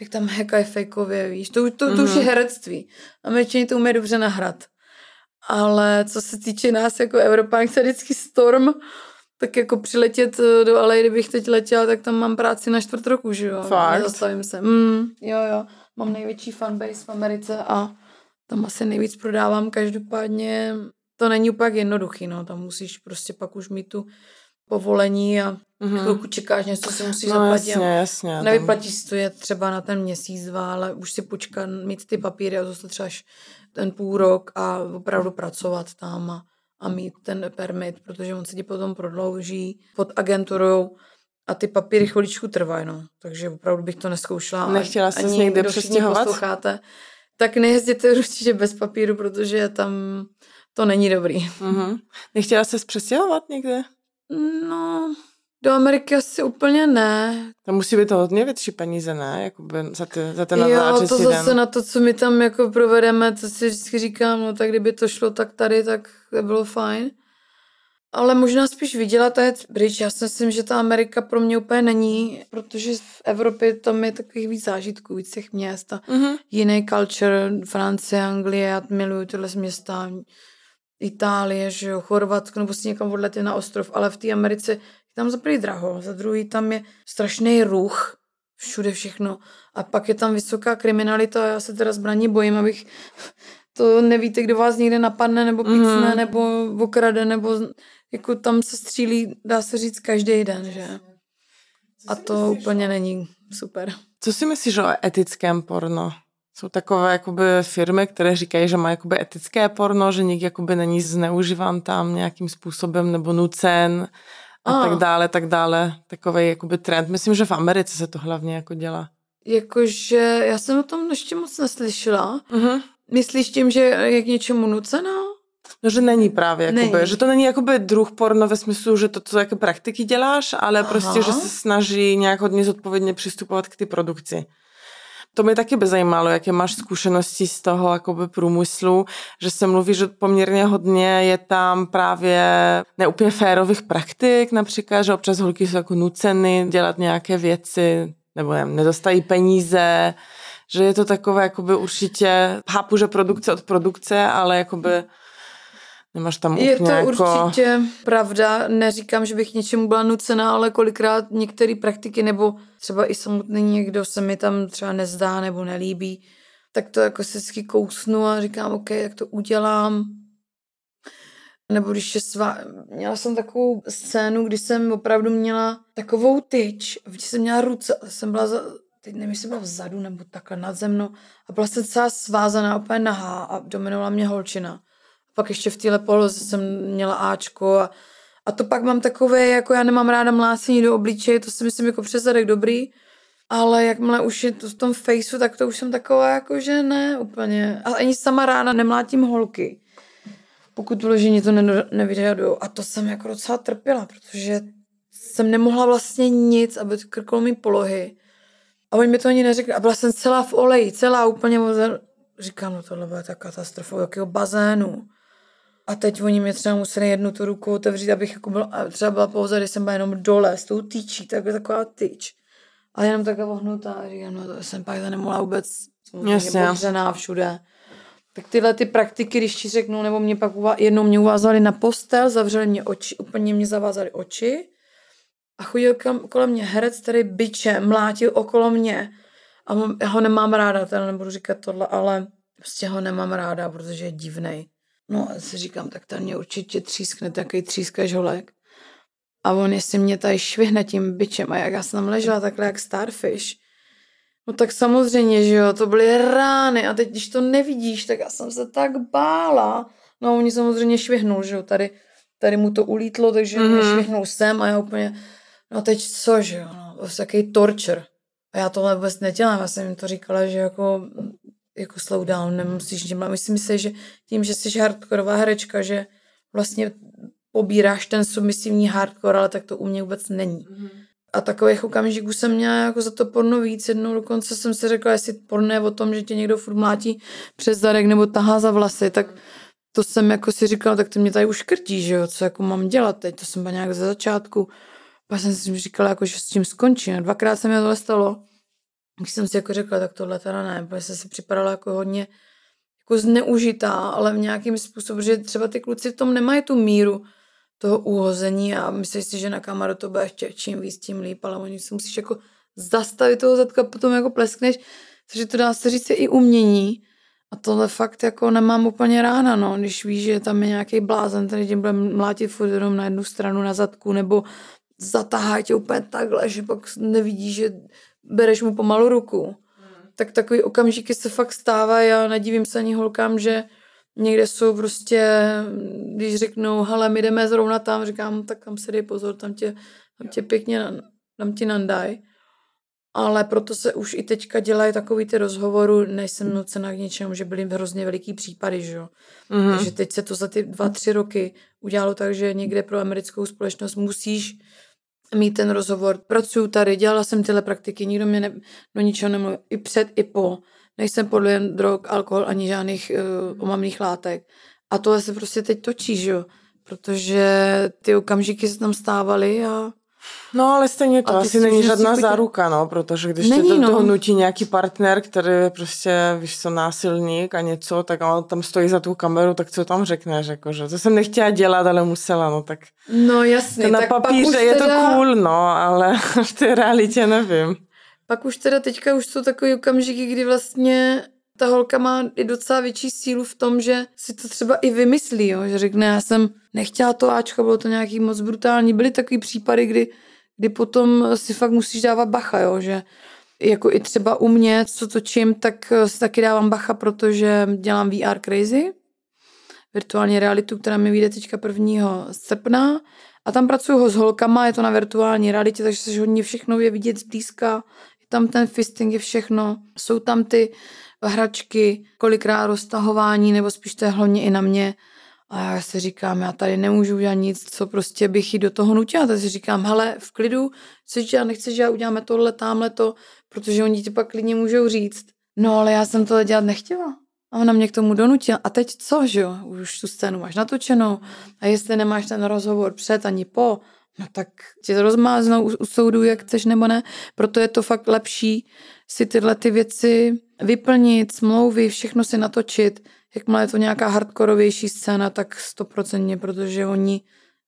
jak tam hekají fejkově, víš, to, to, to, mm-hmm. už je mhm. herectví. Američani to umí dobře nahrát. Ale co se týče nás jako Evropánk, se vždycky Storm, tak jako přiletět eh, do LA, kdybych teď letěla, tak tam mám práci na čtvrt roku, že jo. Fakt? Nezastavím se. Mm, jo, jo. Mám největší fanbase v Americe a tam asi nejvíc prodávám. Každopádně to není úplně jednoduchý, no. Tam musíš prostě pak už mít tu povolení a mm-hmm. chvilku čekáš, něco si musíš no, zaplatit. Jasně, jasně. Nevyplatíš si to je třeba na ten měsíc, dva, ale už si počkat, mít ty papíry a zase třeba ten půl rok a opravdu pracovat tam a a mít ten permit, protože on se ti potom prodlouží pod agenturou a ty papíry chviličku trvají, no. Takže opravdu bych to neskoušela. Nechtěla se někde přestěhovat? posloucháte, tak nejezděte určitě bez papíru, protože tam to není dobrý. Mm-hmm. Nechtěla se přestěhovat někde? No, do Ameriky asi úplně ne. To musí být to hodně větší peníze, ne? Jakoby za, ty, za ten Jo, to zase den. na to, co my tam jako provedeme, to si vždycky říkám, no tak kdyby to šlo tak tady, tak to bylo fajn. Ale možná spíš vydělat je bridge. Já si myslím, že ta Amerika pro mě úplně není, protože v Evropě tam je takových víc zážitků, víc těch měst a mm-hmm. jiný culture, Francie, Anglie, já miluju tyhle města, Itálie, že jo, Chorvatsko, nebo si někam odletět na ostrov, ale v té Americe tam za prvý draho, za druhý tam je strašný ruch, všude všechno. A pak je tam vysoká kriminalita já se teda zbraní bojím, abych to nevíte, kdo vás někde napadne, nebo mhm. pícne, mm. nebo okrade, nebo jako tam se střílí, dá se říct, každý den, že? A to myslíš, úplně není super. Co si myslíš o etickém porno? Jsou takové jakoby firmy, které říkají, že má jakoby etické porno, že nikdy jakoby není zneužíván tam nějakým způsobem nebo nucen a oh. tak dále, tak dále. Takový jakoby trend. Myslím, že v Americe se to hlavně jako dělá. Jakože já jsem o tom ještě moc neslyšela. Uh-huh. Myslíš tím, že je k něčemu nucená? No, že není právě, jakoby, není. že to není jakoby druh porno ve smyslu, že to, co jaké praktiky děláš, ale Aha. prostě, že se snaží nějak hodně zodpovědně přistupovat k ty produkci. To mě taky by zajímalo, jaké máš zkušenosti z toho jakoby průmyslu, že se mluví, že poměrně hodně je tam právě neúplně férových praktik, například, že občas holky jsou jako nuceny dělat nějaké věci, nebo nevím, nedostají peníze, že je to takové jakoby určitě, chápu, že produkce od produkce, ale jakoby Nemáš tam Je to jako... určitě pravda. Neříkám, že bych něčemu byla nucená, ale kolikrát některé praktiky nebo třeba i samotný někdo se mi tam třeba nezdá nebo nelíbí, tak to jako se vždycky kousnu a říkám, OK, jak to udělám. Nebo když je svá... Měla jsem takovou scénu, kdy jsem opravdu měla takovou tyč, když jsem měla ruce, jsem byla za, teď nevím, jestli byla vzadu nebo takhle nad zemnou a byla jsem celá svázaná, úplně nahá a dominovala mě holčina Pak ještě v téhle poloze jsem měla Ačko a, a to pak mám takové, jako já nemám ráda mlácení do obličeje, to si myslím jako přezadek dobrý, ale jakmile už je to v tom faceu, tak to už jsem taková jako, že ne úplně. A ani sama rána nemlátím holky, pokud vyloženě to ne- nevyžadují. A to jsem jako docela trpěla, protože jsem nemohla vlastně nic, aby krklo mi polohy. A oni mi to ani neřekli. A byla jsem celá v oleji, celá úplně. Říkám, no tohle bude ta katastrofa, jakého bazénu. A teď oni mě třeba museli jednu tu ruku otevřít, abych jako byla, třeba byla pouze, když jsem byla jenom dole s tou týčí, tak taková tyč. A jenom takhle vohnutá. A říkám, no to jsem pak to nemohla vůbec Jasně. obřená všude. Tak tyhle ty praktiky, když ti řeknu, nebo mě pak uva- jednou mě uvázali na postel, zavřeli mě oči, úplně mě zavázali oči a chodil kam, kolem mě herec, který byče mlátil okolo mě a mám, já ho nemám ráda, teda nebudu říkat tohle, ale prostě ho nemám ráda, protože je divnej. No a si říkám, tak ten mě určitě třískne, takový tříska žolek. A on jestli mě tady švihne tím byčem a jak já jsem tam ležela takhle jak starfish, no tak samozřejmě, že jo, to byly rány a teď, když to nevidíš, tak já jsem se tak bála. No a oni samozřejmě švihnul, že jo, tady, tady mu to ulítlo, takže mm-hmm. mě švihnul sem a já úplně, no teď co, že jo, no, to takový torture. A já tohle vůbec nedělám, já jsem jim to říkala, že jako, jako slow down, nemusíš dělat. Myslím si, že tím, že jsi hardkorová herečka, že vlastně pobíráš ten submisivní hardcore, ale tak to u mě vůbec není. Mm-hmm. A takových okamžiků jsem měla jako za to porno víc. Jednou dokonce jsem si řekla, jestli porno je o tom, že tě někdo furt mlátí přes zadek nebo tahá za vlasy, tak to jsem jako si říkala, tak to mě tady už krtí, že jo, co jako mám dělat teď, to jsem byla nějak ze začátku. Pak jsem si říkala, jako, že s tím skončím. Dvakrát se mi to stalo. Když jsem si jako řekla, tak tohle teda ne, protože jsem si připadala jako hodně jako zneužitá, ale v nějakým způsobu, že třeba ty kluci v tom nemají tu míru toho uhození a myslíš si, že na kameru to bude ještě čím víc, tím líp, ale oni si musíš jako zastavit toho zadka, potom jako pleskneš, takže to dá se říct i umění. A tohle fakt jako nemám úplně rána, no, když víš, že tam je nějaký blázen, který tě bude mlátit furt jenom na jednu stranu na zadku, nebo zatahá tě úplně takhle, že pak nevidíš, že bereš mu pomalu ruku. Hmm. Tak takový okamžiky se fakt stávají a nedivím se ani holkám, že někde jsou prostě, když řeknou, hele, my jdeme zrovna tam, říkám, tak tam se dej pozor, tam tě, tam tě pěkně, tam ti nandaj. Ale proto se už i teďka dělají takový ty rozhovory, nejsem nucena k něčemu, že byly hrozně veliký případy, že jo. Mm-hmm. Takže teď se to za ty dva, tři roky udělalo tak, že někde pro americkou společnost musíš mít ten rozhovor. Pracuju tady, dělala jsem tyhle praktiky, nikdo mě ne, do ničeho nemluví, i před, i po. Nejsem podle drog, alkohol, ani žádných uh, omamných látek. A tohle se prostě teď točí, že jo. Protože ty okamžiky se tam stávaly a No ale stejně to asi není žádná záruka, no, protože když není, tě to no. nutí nějaký partner, který je prostě, víš co, násilník a něco, tak on tam stojí za tu kameru, tak co tam řekneš, jakože to jsem nechtěla dělat, ale musela, no tak. No jasně. To na tak papíře je teda... to cool, no, ale v té realitě nevím. Pak už teda teďka už jsou takové okamžiky, kdy vlastně ta holka má i docela větší sílu v tom, že si to třeba i vymyslí, jo? že řekne, já jsem nechtěla to Ačko, bylo to nějaký moc brutální. Byly takový případy, kdy, kdy potom si fakt musíš dávat bacha, jo? že jako i třeba u mě, co točím, tak si taky dávám bacha, protože dělám VR Crazy, virtuální realitu, která mi vyjde teďka 1. srpna a tam pracuju s holkama, je to na virtuální realitě, takže se hodně všechno je vidět zblízka, je tam ten fisting, je všechno, jsou tam ty hračky, kolikrát roztahování, nebo spíš to je hlavně i na mě. A já si říkám, já tady nemůžu udělat nic, co prostě bych ji do toho nutila. Tak si říkám, hele, v klidu, chceš dělat, nechceš dělat, uděláme tohle, tamhle to, protože oni ti pak klidně můžou říct. No ale já jsem tohle dělat nechtěla. A ona mě k tomu donutila. A teď co, že jo? Už tu scénu máš natočenou. A jestli nemáš ten rozhovor před ani po, no tak tě rozmáznou u, u soudu, jak chceš nebo ne. Proto je to fakt lepší si tyhle ty věci vyplnit, smlouvy, všechno si natočit. Jakmile je to nějaká hardkorovější scéna, tak stoprocentně, protože oni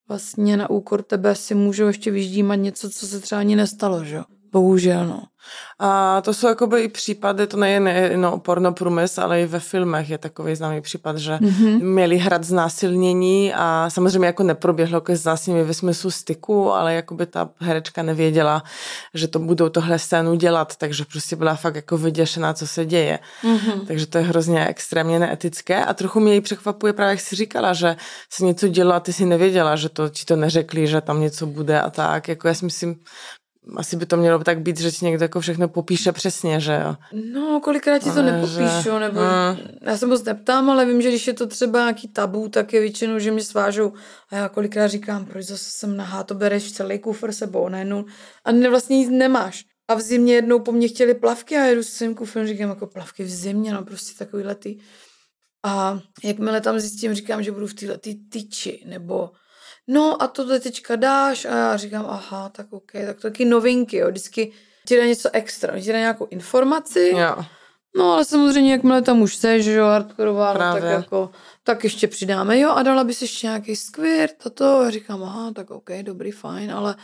vlastně na úkor tebe si můžou ještě vyždímat něco, co se třeba ani nestalo, že Bohužel, no. A to jsou jakoby i případy, to nejen no, porno průmysl, ale i ve filmech je takový známý případ, že mm-hmm. měli hrát znásilnění a samozřejmě jako neproběhlo ke znásilnění ve smyslu styku, ale jakoby ta herečka nevěděla, že to budou tohle scénu dělat, takže prostě byla fakt jako vyděšená, co se děje. Mm-hmm. Takže to je hrozně extrémně neetické a trochu mě překvapuje právě, jak jsi říkala, že se něco dělo a ty si nevěděla, že to ti to neřekli, že tam něco bude a tak. Jako já si myslím, asi by to mělo tak být, že ti někdo jako všechno popíše přesně, že jo? No, kolikrát ti to ale nepopíšu, že... nebo hmm. já se moc neptám, ale vím, že když je to třeba nějaký tabu, tak je většinou, že mě svážou a já kolikrát říkám, proč zase jsem nahá, to bereš celý kufr sebou, najednou a ne, vlastně nic nemáš. A v zimě jednou po mně chtěli plavky a jedu s svým kufrem, říkám jako plavky v zimě, no prostě takový lety. A jakmile tam zjistím, říkám, že budu v této tyči, nebo no a to teďka dáš a já říkám, aha, tak ok, tak to taky novinky, jo, vždycky ti dá něco extra, ti dá nějakou informaci, jo. no ale samozřejmě, jakmile tam už seš, že jo, hardkorová, no, tak jako, tak ještě přidáme, jo, a dala bys ještě nějaký squirt a to, a říkám, aha, tak ok, dobrý, fajn, ale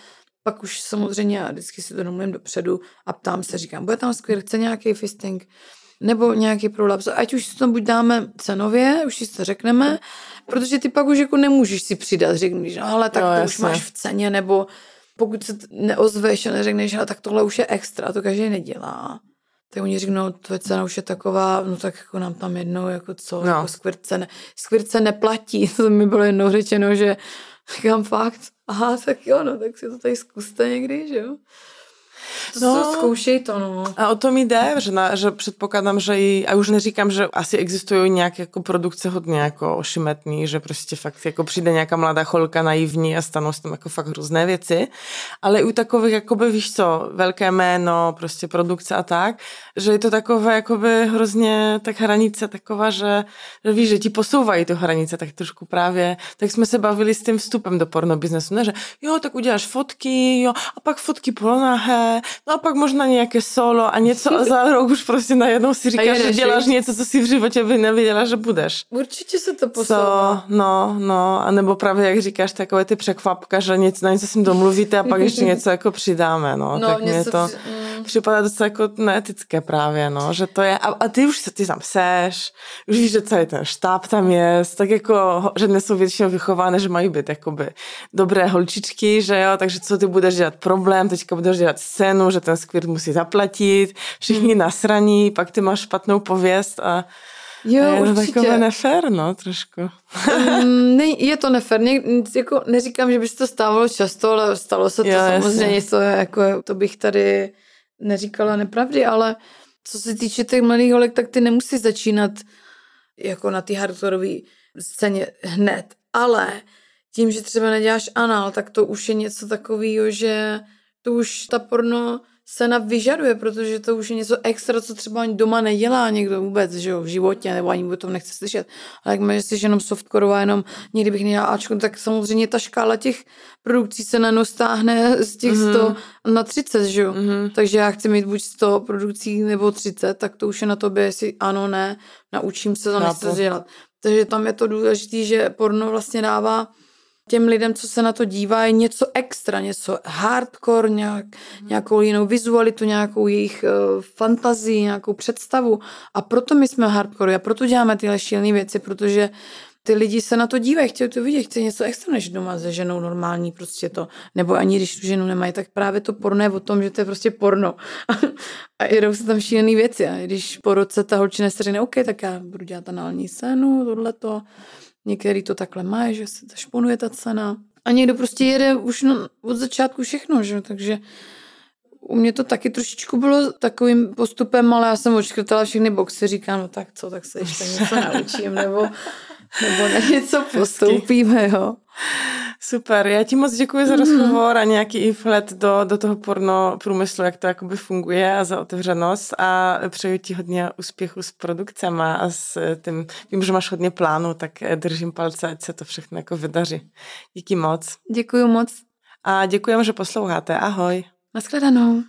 pak už samozřejmě já vždycky si to domluvím dopředu a ptám se, říkám, bude tam squirt, chce nějaký fisting, nebo nějaký prolaps, ať už si to buď dáme cenově, už si to řekneme, protože ty pak už jako nemůžeš si přidat, řekneš, no ale tak no, to jasně. už máš v ceně, nebo pokud se neozveš a neřekneš, ale tak tohle už je extra, to každý nedělá. Tak oni řeknou, tvoje cena už je taková, no tak jako nám tam jednou, jako co, no. jako skvirce, ne, skvirce neplatí, to mi bylo jednou řečeno, že říkám fakt, aha, tak jo, no, tak si to tady zkuste někdy, že jo. To no, zkoušej to, no. A o tom jde, že, na, že předpokládám, že i, a už neříkám, že asi existují nějaké jako produkce hodně jako ošimetný, že prostě fakt jako přijde nějaká mladá cholka naivní a stanou se tam jako fakt různé věci, ale u takových jakoby, víš co, velké jméno, prostě produkce a tak, že je to takové jakoby hrozně tak hranice taková, že, že víš, že ti posouvají tu hranice tak trošku právě, tak jsme se bavili s tím vstupem do porno biznesu, ne, že jo, tak uděláš fotky, jo, a pak fotky no a pak možná nějaké solo a něco a za rok už prostě najednou si říkáš, že děláš něco, co si v životě by nevěděla, že budeš. Určitě se to posouvá. So, no, no, a nebo právě jak říkáš, takové ty překvapka, že něco, na něco si domluvíte a pak ještě něco jako přidáme, no, no tak mě to při... Mm. připadá docela jako neetické právě, no, že to je, a, a ty už se, ty tam seš, už víš, že celý ten štáb tam je, tak jako, že dnes jsou většinou vychovány, že mají být jakoby dobré holčičky, že jo, takže co ty budeš dělat problém, teďka budeš dělat scénu, že ten skvirt musí zaplatit, všichni hmm. nasraní, pak ty máš špatnou pověst a Jo, a je to určitě. takové nefér, no, trošku. um, ne, je to nefér. Ně, jako, neříkám, že by se to stávalo často, ale stalo se to jo, samozřejmě. To, je, jako, to bych tady neříkala nepravdy, ale co se týče těch mladých holek, tak ty nemusí začínat jako na té hardcoreové scéně hned. Ale tím, že třeba neděláš anal, tak to už je něco takového, že to už ta porno scéna vyžaduje, protože to už je něco extra, co třeba ani doma nedělá někdo vůbec, že jo, v životě, nebo ani o tom nechce slyšet. Ale jak jsi jenom softkorová, jenom někdy bych měla Ačko, tak samozřejmě ta škála těch produkcí se najednou stáhne z těch mm-hmm. 100 na 30, že jo. Mm-hmm. Takže já chci mít buď 100 produkcí nebo 30, tak to už je na tobě, jestli ano, ne, naučím se to, nechce dělat. Takže tam je to důležité, že porno vlastně dává těm lidem, co se na to dívají, něco extra, něco hardcore, nějak, mm. nějakou jinou vizualitu, nějakou jejich uh, fantazii, nějakou představu. A proto my jsme hardcore a proto děláme tyhle šílené věci, protože ty lidi se na to dívají, chtějí to vidět, chtějí něco extra než doma se ženou normální prostě to. Nebo ani když tu ženu nemají, tak právě to porno je o tom, že to je prostě porno. a jedou se tam šílené věci. A když po roce ta holčina se řekne, OK, tak já budu dělat anální scénu, tohleto. Některý to takhle má, že se šponuje ta cena. A někdo prostě jede už no, od začátku všechno, že? takže u mě to taky trošičku bylo takovým postupem, ale já jsem odškrtala všechny boxy, říkám, no tak co, tak se ještě něco naučím, nebo, nebo na něco postoupíme, jo. Super, já ti moc děkuji za rozhovor a nějaký i vhled do, do toho porno průmyslu, jak to jakoby funguje a za otevřenost a přeju ti hodně úspěchu s produkcema a s tím, vím, že máš hodně plánu, tak držím palce, ať se to všechno jako vydaří. Díky moc. Děkuji moc. A děkujeme, že posloucháte. Ahoj. Naschledanou.